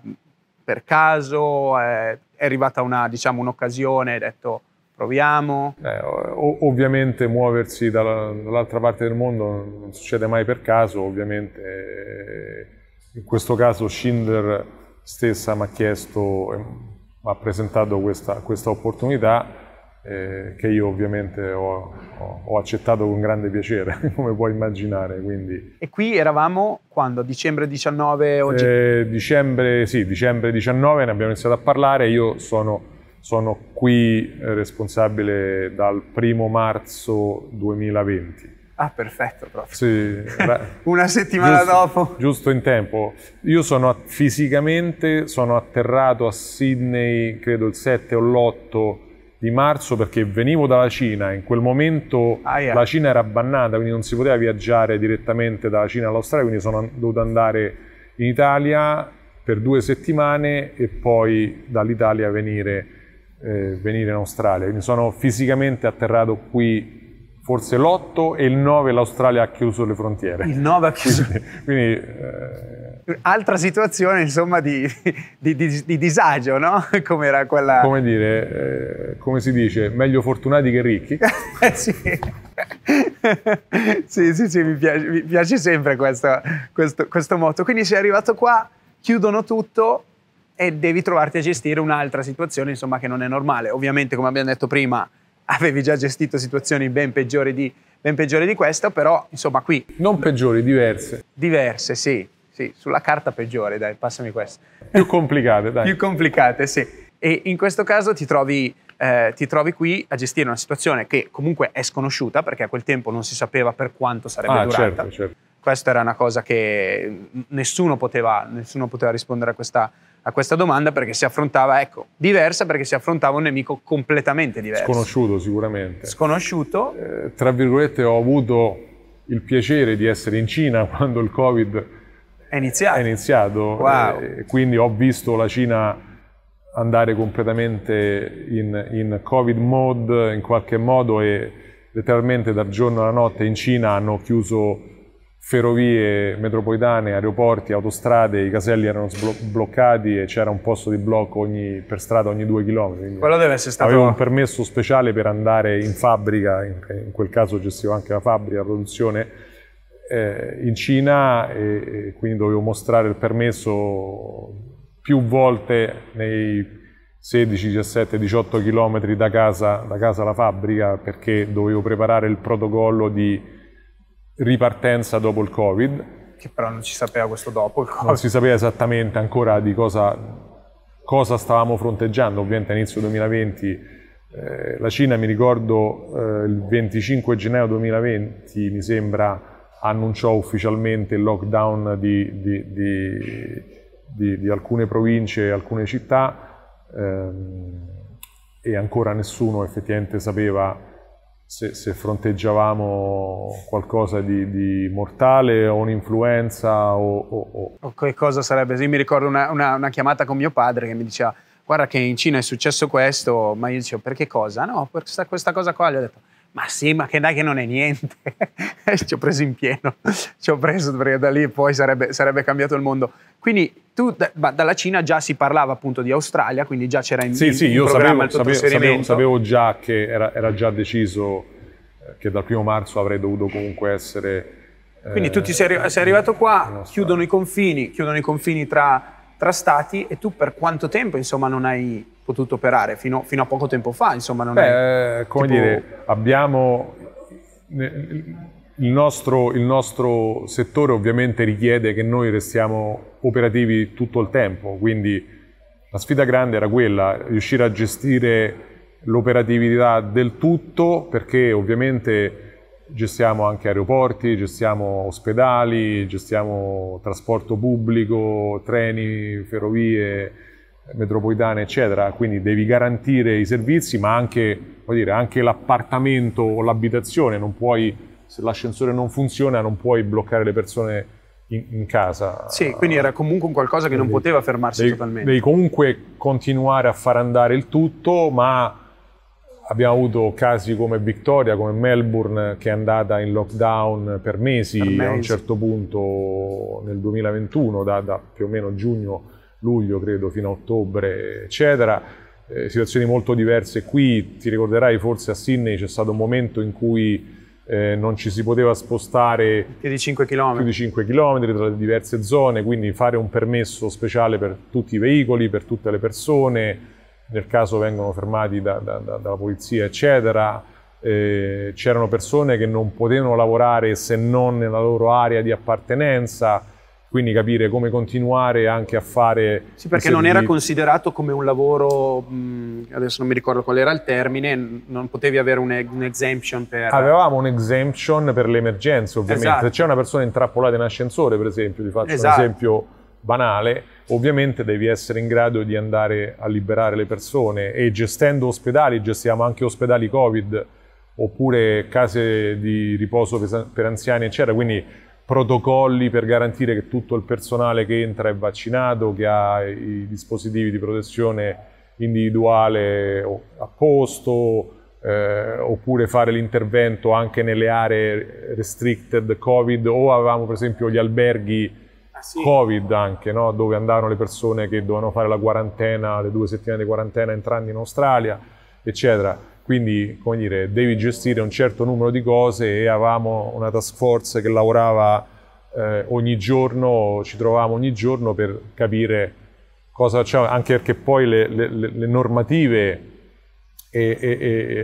per caso, è, è arrivata una, diciamo, un'occasione, hai detto proviamo? Eh, ovviamente muoversi dalla, dall'altra parte del mondo non succede mai per caso, ovviamente in questo caso Schindler stessa mi ha chiesto, mi ha presentato questa, questa opportunità eh, che io ovviamente ho, ho, ho, accettato con grande piacere, come puoi immaginare. Quindi. E qui eravamo quando? Dicembre 19? Oggi? Eh, dicembre, sì, dicembre 19 ne abbiamo iniziato a parlare, io sono, sono qui eh, responsabile dal primo marzo 2020. Ah, perfetto, proprio. Sì, Una settimana giusto, dopo. Giusto in tempo. Io sono fisicamente sono atterrato a Sydney, credo il 7 o l'8 di marzo perché venivo dalla Cina, in quel momento ah, yeah. la Cina era bannata, quindi non si poteva viaggiare direttamente dalla Cina all'Australia, quindi sono dovuto andare in Italia per due settimane e poi dall'Italia venire, eh, venire in Australia. Quindi sono fisicamente atterrato qui forse l'8 e il 9 l'Australia ha chiuso le frontiere. Il 9 ha chiuso. Quindi, quindi eh... altra situazione insomma di, di, di, di disagio, no? Come era quella... Come dire, eh, come si dice, meglio fortunati che ricchi. eh sì. sì, sì, sì, mi piace, mi piace sempre questo, questo, questo motto. Quindi sei arrivato qua, chiudono tutto e devi trovarti a gestire un'altra situazione, insomma, che non è normale. Ovviamente, come abbiamo detto prima, avevi già gestito situazioni ben peggiori di, ben peggiori di questa, però insomma qui... Non peggiori, diverse. Diverse, sì, sì, sulla carta peggiore, dai, passami questo. Più complicate, dai. Più complicate, sì. E in questo caso ti trovi, eh, ti trovi qui a gestire una situazione che comunque è sconosciuta, perché a quel tempo non si sapeva per quanto sarebbe ah, durata. Certo, certo. Questa era una cosa che nessuno poteva, nessuno poteva rispondere a questa, a questa domanda perché si affrontava, ecco, diversa perché si affrontava un nemico completamente diverso. Sconosciuto sicuramente. Sconosciuto. Eh, tra virgolette ho avuto il piacere di essere in Cina quando il Covid è iniziato. È iniziato wow. eh, quindi ho visto la Cina andare completamente in, in Covid mode in qualche modo e letteralmente dal giorno alla notte in Cina hanno chiuso ferrovie metropolitane, aeroporti, autostrade, i caselli erano bloccati e c'era un posto di blocco ogni, per strada ogni due chilometri. Quello deve essere stato... Avevo un permesso speciale per andare in fabbrica, in, in quel caso gestivo anche la fabbrica, la produzione, eh, in Cina e, e quindi dovevo mostrare il permesso più volte nei 16, 17, 18 chilometri da casa, da casa alla fabbrica perché dovevo preparare il protocollo di ripartenza dopo il Covid. Che però non si sapeva questo dopo il Covid. Non si sapeva esattamente ancora di cosa, cosa stavamo fronteggiando, ovviamente all'inizio 2020 eh, la Cina, mi ricordo, eh, il 25 gennaio 2020, mi sembra, annunciò ufficialmente il lockdown di, di, di, di alcune province e alcune città ehm, e ancora nessuno effettivamente sapeva se, se fronteggiavamo qualcosa di, di, mortale o un'influenza o, o, o... che cosa sarebbe? Io mi ricordo una, una, una, chiamata con mio padre che mi diceva guarda che in Cina è successo questo, ma io dicevo per che cosa? No, questa, questa cosa qua. Gli ho detto ma sì, ma che dai che non è niente. ci ho preso in pieno, ci ho preso perché da lì poi sarebbe, sarebbe cambiato il mondo. Quindi tu da, dalla Cina già si parlava appunto di Australia, quindi già c'era in, sì, in, sì, in io programma sapevo, sapevo, sapevo, già che era, era, già deciso eh, che dal primo marzo avrei dovuto comunque essere... Quindi tu ti sei, sei arrivato qua, chiudono i confini, chiudono i confini tra, tra, stati e tu per quanto tempo insomma non hai potuto operare? Fino, fino a poco tempo fa insomma non Beh, hai... come tipo... dire, abbiamo il nostro, il nostro, settore ovviamente richiede che noi restiamo operativi tutto il tempo, quindi la sfida grande era quella, riuscire a gestire l'operatività del tutto perché ovviamente gestiamo anche aeroporti, gestiamo ospedali, gestiamo trasporto pubblico, treni, ferrovie metropolitane, eccetera, quindi devi garantire i servizi, ma anche, dire, anche l'appartamento o l'abitazione, non puoi, se l'ascensore non funziona, non puoi bloccare le persone in, in casa. Sì, quindi era comunque un qualcosa che quindi non poteva fermarsi devi, totalmente. Devi comunque continuare a far andare il tutto, ma abbiamo avuto casi come Victoria, come Melbourne, che è andata in lockdown per mesi, per mesi. a un certo punto nel 2021, da, da più o meno giugno luglio credo fino a ottobre eccetera. Eh, situazioni molto diverse qui. Ti ricorderai forse a Sydney c'è stato un momento in cui eh, non ci si poteva spostare più di 5 km. più di 5 km tra le diverse zone quindi fare un permesso speciale per tutti i veicoli per tutte le persone nel caso vengono fermati da, da, da, dalla polizia eccetera. Eh, c'erano persone che non potevano lavorare se non nella loro area di appartenenza quindi capire come continuare anche a fare... Sì, perché non era considerato come un lavoro, adesso non mi ricordo qual era il termine, non potevi avere un, un exemption per... Avevamo un exemption per le emergenze, ovviamente. Esatto. Se c'è una persona intrappolata in ascensore, per esempio, ti faccio Esatto. un esempio banale, ovviamente devi essere in grado di andare a liberare le persone e gestendo ospedali, gestiamo anche ospedali Covid oppure case di riposo per- per anziani, eccetera, quindi protocolli per garantire che tutto il personale che entra è vaccinato, che ha i dispositivi di protezione individuale a posto, eh, oppure fare l'intervento anche nelle aree restricted Covid o avevamo per esempio gli alberghi Ah, sì. Covid anche, no? dove andavano le persone che dovevano fare la quarantena, le due settimane di quarantena entrando in Australia, eccetera. Quindi, come dire, devi gestire un certo numero di cose e avevamo una task force che lavorava eh, ogni giorno, ci trovavamo ogni giorno per capire cosa facciamo, anche perché poi le, le, le normative e, e,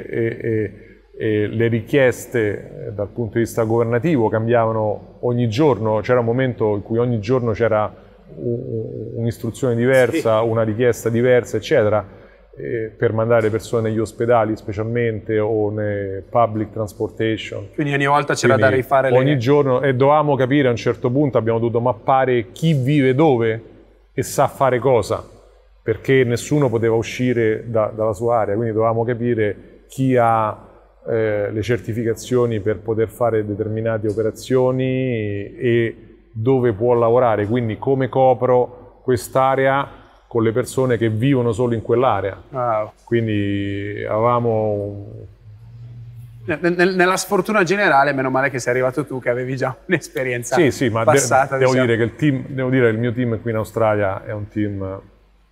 e, e, le richieste eh, dal punto di vista governativo cambiavano ogni giorno, c'era un momento in cui ogni giorno c'era un'istruzione diversa, Sì. una richiesta diversa, eccetera eh, per mandare le persone negli ospedali specialmente o nei public transportation. Quindi ogni volta c'era Quindi da rifare le... Ogni giorno e dovevamo capire a un certo punto, abbiamo dovuto mappare chi vive dove e sa fare cosa, perché nessuno poteva uscire da- dalla sua area, quindi dovevamo capire chi ha eh, le certificazioni per poter fare determinate operazioni e dove può lavorare, quindi come copro quest'area con le persone che vivono solo in quell'area. Wow. Quindi avevamo nella sfortuna generale, meno male che sei arrivato tu, che avevi già un'esperienza Sì, sì, ma passata, de- devo, diciamo. dire che il team, devo dire che il mio team qui in Australia è un team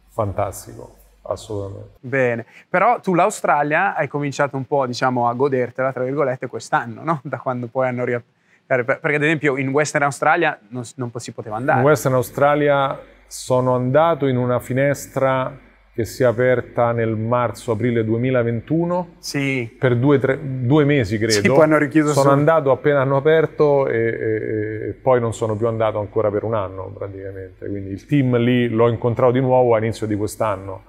fantastico, assolutamente. Bene, però tu l'Australia hai cominciato un po', diciamo, a godertela, tra virgolette, quest'anno, no? Da quando poi hanno riaperto. Perché ad esempio in Western Australia non, non si poteva andare. In Western Australia sono andato in una finestra che si è aperta nel marzo-aprile 2021 sì. per due, tre, due, mesi credo. Sì, poi hanno richiuso sono solo. andato appena hanno aperto e, e, e, poi non sono più andato ancora per un anno praticamente. Quindi il team lì l'ho incontrato di nuovo all'inizio di quest'anno,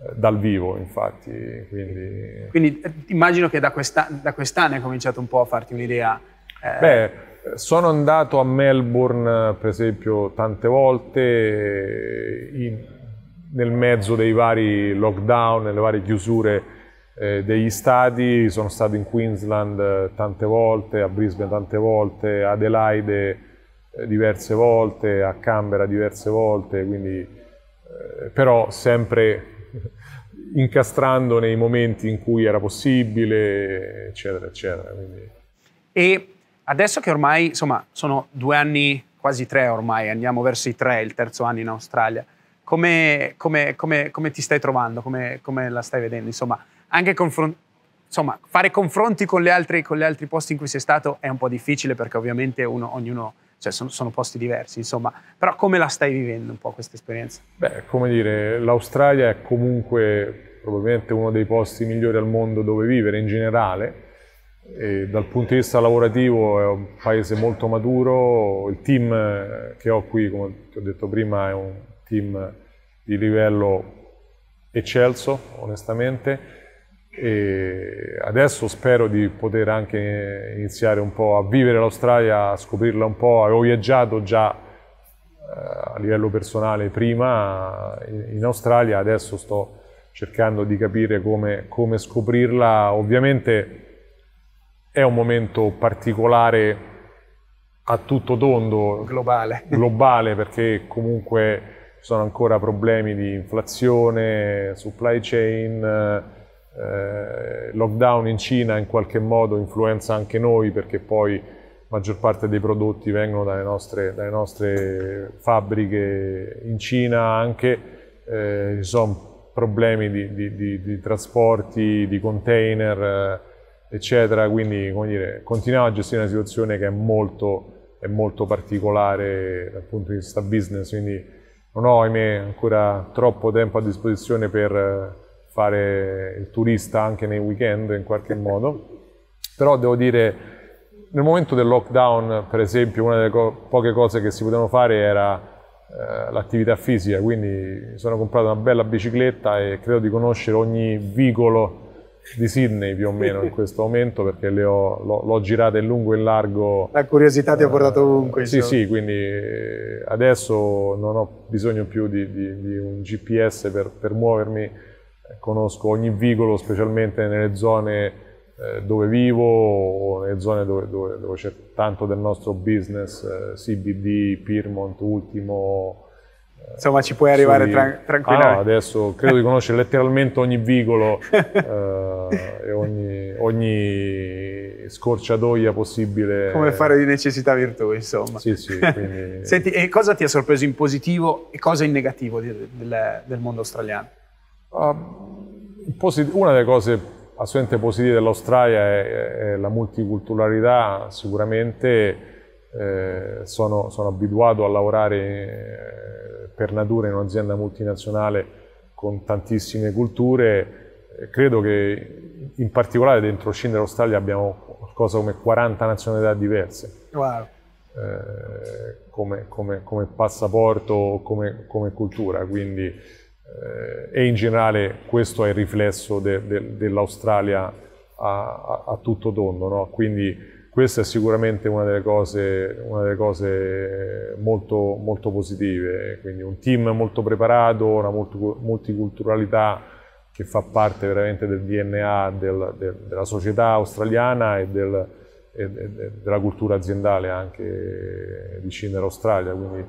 eh, dal vivo infatti. Quindi, quindi eh, immagino che da, questa, da, quest'anno hai cominciato un po' a farti un'idea. Eh... Beh, sono andato a Melbourne per esempio tante volte. In, nel mezzo dei vari lockdown, nelle varie chiusure eh, degli stati, sono stato in Queensland eh, tante volte, a Brisbane tante volte, a Adelaide eh, diverse volte, a Canberra diverse volte, quindi, eh, però sempre incastrando nei momenti in cui era possibile, eccetera, eccetera. Quindi. E adesso che ormai, insomma, sono due anni, quasi tre ormai, andiamo verso i tre, il terzo anno in Australia, come, come, come, come, ti stai trovando, come, la stai vedendo? Insomma, anche confron- insomma, fare confronti con, altri, con, gli altri posti in cui sei stato è un po' difficile perché ovviamente uno, ognuno, cioè sono, sono, posti diversi, insomma, però come la stai vivendo un po' questa esperienza? Beh, come dire, l'Australia è comunque probabilmente uno dei posti migliori al mondo dove vivere in generale. E dal punto di vista lavorativo è un paese molto maturo, il team che ho qui, come ti ho detto prima, è un team di livello eccelso, onestamente. E adesso spero di poter anche iniziare un po' a vivere l'Australia, a scoprirla un po'. Avevo viaggiato già eh, a livello personale prima in Australia, adesso sto cercando di capire come, come scoprirla. Ovviamente è un momento particolare a tutto tondo, globale, globale perché comunque ci sono ancora problemi di inflazione, supply chain, eh, lockdown in Cina in qualche modo influenza anche noi perché poi la maggior parte dei prodotti vengono dalle nostre, dalle nostre fabbriche in Cina anche, eh, ci sono problemi di, di, di, di trasporti, di container, eh, eccetera, quindi come dire, continuiamo a gestire una situazione che è molto, è molto particolare dal punto di vista business, quindi non ho ahimè ancora troppo tempo a disposizione per fare il turista anche nei weekend in qualche modo, però devo dire nel momento del lockdown per esempio una delle co- poche cose che si potevano fare era eh, l'attività fisica, quindi mi sono comprato una bella bicicletta e credo di conoscere ogni vicolo di Sydney più o meno in questo momento perché le ho, l'ho, l'ho girata in lungo e in largo. La curiosità ti ha portato ovunque. Sì, insomma. sì, quindi adesso non ho bisogno più di, di, di un GPS per, per, muovermi, conosco ogni vicolo, specialmente nelle zone eh, dove vivo o nelle zone dove, dove, dove, c'è tanto del nostro business, eh, CBD, Piermont, Ultimo. Insomma, ci puoi arrivare tra- tranquillamente. Ah, no, adesso credo di conoscere letteralmente ogni vicolo eh, e ogni, ogni, scorciatoia possibile. Come fare di necessità virtù, insomma. Sì, sì. Quindi... Senti, e cosa ti ha sorpreso in positivo e cosa in negativo di, del, del, mondo australiano? Uh, posit- una delle cose assolutamente positive dell'Australia è, è la multiculturalità, sicuramente. Eh, sono, sono, abituato a lavorare eh, per natura in un'azienda multinazionale con tantissime culture. Eh, credo che in particolare dentro Scindere Australia abbiamo qualcosa come 40 nazionalità diverse. Wow. Come, come, come, passaporto come, come, cultura, quindi e in generale questo è il riflesso de, de, dell'Australia a, a, a tutto tondo, no? quindi questa è sicuramente una delle cose, una delle cose molto, molto, positive, quindi un team molto preparato, una multiculturalità che fa parte veramente del DNA del, del, della società australiana e, del, e, e, della cultura aziendale anche di Scindere Australia, quindi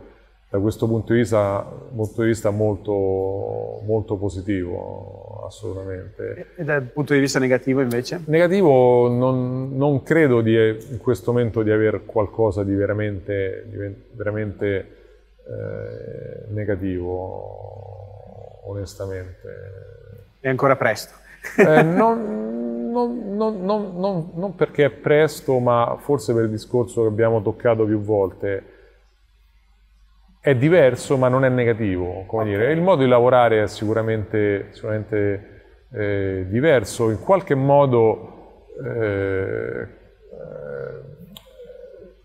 da questo punto di vista, punto di vista molto, molto positivo, assolutamente. E dal punto di vista negativo invece? Negativo non, non credo di, in questo momento di avere qualcosa di veramente, di veramente eh, negativo, onestamente. È ancora presto. Eh, non, non, non, non, perché è presto, ma forse per il discorso che abbiamo toccato più volte. È diverso, ma non è negativo. Come okay. dire. Il modo di lavorare è sicuramente, sicuramente eh, diverso. In qualche modo, eh, eh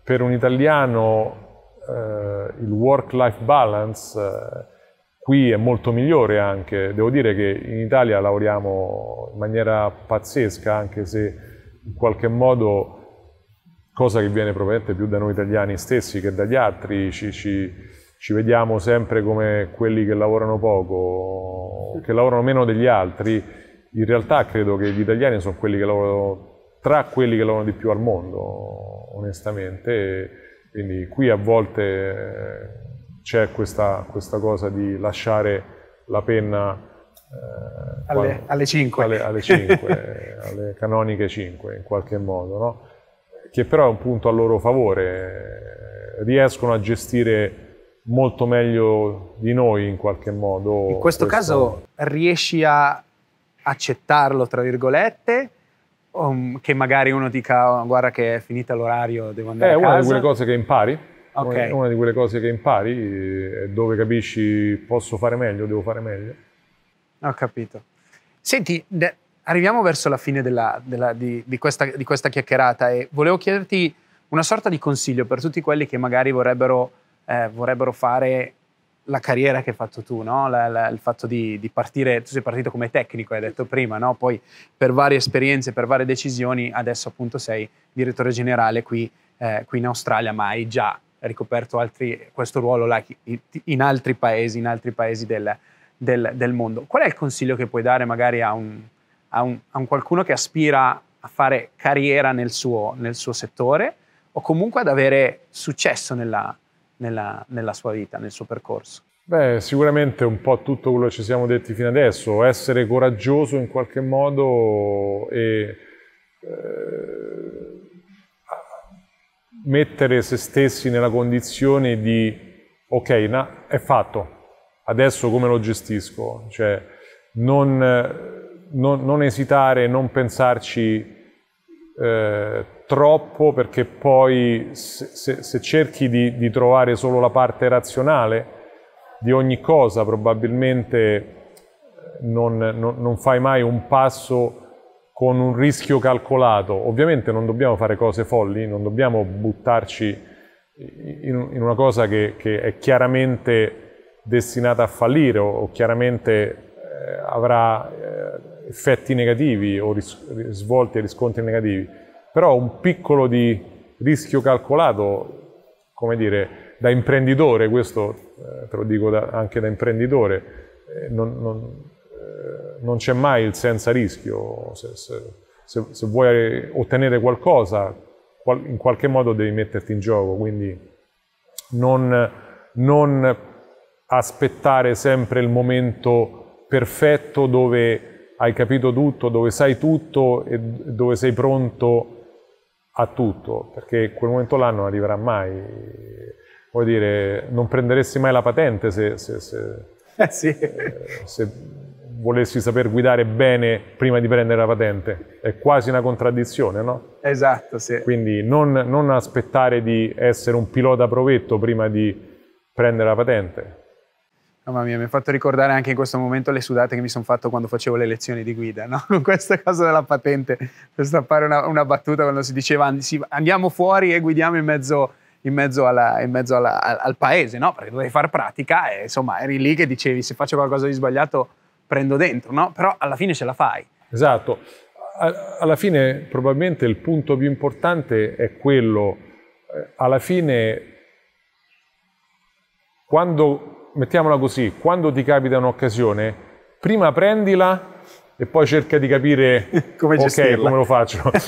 per un italiano, eh, il work-life balance eh, qui è molto migliore anche. Devo dire che in Italia lavoriamo in maniera pazzesca, anche se in qualche modo, cosa che viene probabilmente più da noi italiani stessi che dagli altri, ci, ci, ci vediamo sempre come quelli che lavorano poco, che lavorano meno degli altri. In realtà credo che gli italiani sono quelli che lavorano tra quelli che lavorano di più al mondo, onestamente. Quindi qui a volte c'è questa, questa, cosa di lasciare la penna eh, alle, quando, alle 5, alle, alle, 5 alle canoniche 5 in qualche modo, no? che però è un punto a loro favore, riescono a gestire molto meglio di noi in qualche modo. In questo, questo... caso riesci a accettarlo, tra virgolette, che magari uno dica oh, guarda che è finita l'orario, devo andare è a casa? È una di quelle cose che impari, Okay. È una di quelle cose che impari, dove capisci posso fare meglio, devo fare meglio. Ho capito. Senti, arriviamo verso la fine della, della, di, di, questa, di, questa, chiacchierata e volevo chiederti una sorta di consiglio per tutti quelli che magari vorrebbero, eh, vorrebbero fare la carriera che hai fatto tu, no? la, la, il fatto di, di, partire, tu sei partito come tecnico, hai detto prima, no? poi per varie esperienze, per varie decisioni, adesso appunto sei direttore generale qui, eh, qui in Australia, ma hai già ricoperto altri, questo ruolo là in altri paesi, in altri paesi del, del, del, mondo. Qual è il consiglio che puoi dare magari a un, a un, a un qualcuno che aspira a fare carriera nel suo, nel suo, settore o comunque ad avere successo nella, nella, nella sua vita, nel suo percorso? Beh, sicuramente un po' tutto quello che ci siamo detti fino adesso, essere coraggioso in qualche modo e eh, mettere se stessi nella condizione di ok, na, è fatto, adesso come lo gestisco? Cioè, non, non, non esitare, non pensarci eh, troppo perché poi se, se, se cerchi di, di, trovare solo la parte razionale di ogni cosa probabilmente non, non fai mai un passo con un rischio calcolato. Ovviamente non dobbiamo fare cose folli, non dobbiamo buttarci in, in una cosa che, che, è chiaramente destinata a fallire o, o chiaramente eh, avrà eh, effetti negativi o ris- svolti e riscontri negativi. Però un piccolo di rischio calcolato, come dire, da imprenditore, questo eh, te lo dico da, anche da imprenditore, eh, non, non non c'è mai il senza rischio. Se, se, se, vuoi ottenere qualcosa, in qualche modo devi metterti in gioco, quindi non, non aspettare sempre il momento perfetto dove hai capito tutto, dove sai tutto e dove sei pronto a tutto, perché quel momento là non arriverà mai. Vuol dire, non prenderesti mai la patente se, se, se, eh sì. eh, se volessi saper guidare bene prima di prendere la patente. È quasi una contraddizione, no? Esatto, sì. Quindi non, non aspettare di essere un pilota provetto prima di prendere la patente. Mamma mia, mi ha fatto ricordare anche in questo momento le sudate che mi sono fatto quando facevo le lezioni di guida, no? Con questa cosa della patente, per stappare una, una battuta quando si diceva andiamo fuori e guidiamo in mezzo, in mezzo, alla, in mezzo alla, al paese, no? Perché dovevi fare pratica e insomma eri lì che dicevi se faccio qualcosa di sbagliato prendo dentro, no? Però alla fine ce la fai. Esatto. Alla fine probabilmente il punto più importante è quello, eh, alla fine, quando, mettiamola così, quando ti capita un'occasione, prima prendila e poi cerca di capire come, okay, come lo faccio.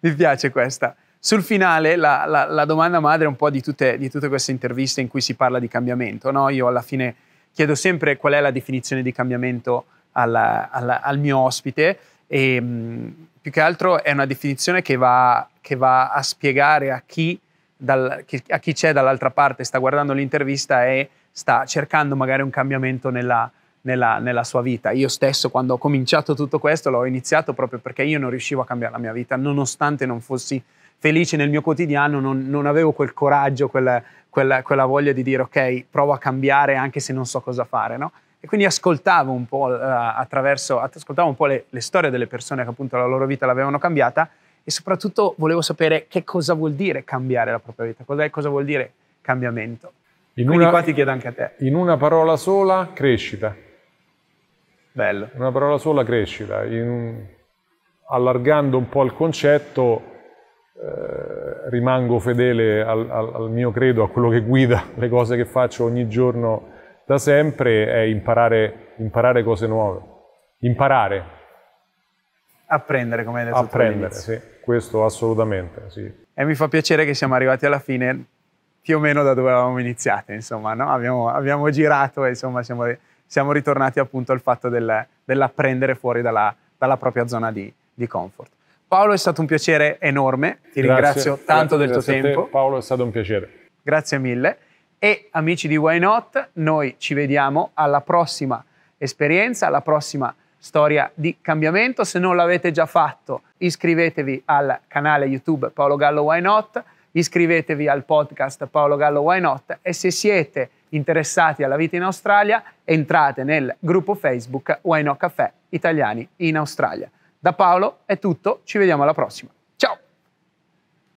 Mi piace questa. sul finale la, la, la, domanda madre è un po' di tutte, di tutte, queste interviste in cui si parla di cambiamento. No? Io alla fine chiedo sempre qual è la definizione di cambiamento alla, alla, al mio ospite e mh, più che altro è una definizione che va, che va a spiegare a chi, dal, a chi c'è dall'altra parte, sta guardando l'intervista e sta cercando magari un cambiamento nella, nella, nella, sua vita. Io stesso, quando ho cominciato tutto questo, l'ho iniziato proprio perché io non riuscivo a cambiare la mia vita, nonostante non fossi felice nel mio quotidiano, non, non avevo quel coraggio, quella, quella, quella, voglia di dire ok, provo a cambiare anche se non so cosa fare, no? E quindi ascoltavo un po' uh, attraverso, ascoltavo un po' le, le, storie delle persone che appunto la loro vita l'avevano cambiata e soprattutto volevo sapere che cosa vuol dire cambiare la propria vita, cosa, cosa vuol dire cambiamento. In quindi una, qua ti chiedo anche a te. In una parola sola, crescita. Bello. Una parola sola, crescita. In, allargando un po' il concetto, eh, rimango fedele al, al, al, mio credo, a quello che guida le cose che faccio ogni giorno da sempre, è imparare, imparare cose nuove. Imparare. Apprendere, come hai detto Apprendere, sì. Questo assolutamente, sì. E mi fa piacere che siamo arrivati alla fine più o meno da dove avevamo iniziato, insomma, no? abbiamo, abbiamo, girato e insomma siamo, siamo, ritornati appunto al fatto del, dell'apprendere fuori dalla, dalla propria zona di, di comfort. Paolo è stato un piacere enorme, ti grazie, ringrazio tanto del tuo tempo. Paolo è stato un piacere. Grazie mille. E amici di Why Not, noi ci vediamo alla prossima esperienza, alla prossima storia di cambiamento. Se non l'avete già fatto, iscrivetevi al canale YouTube Paolo Gallo Why Not, iscrivetevi al podcast Paolo Gallo Why Not e se siete interessati alla vita in Australia, entrate nel gruppo Facebook Why Not Caffè Italiani in Australia. Da Paolo è tutto, ci vediamo alla prossima.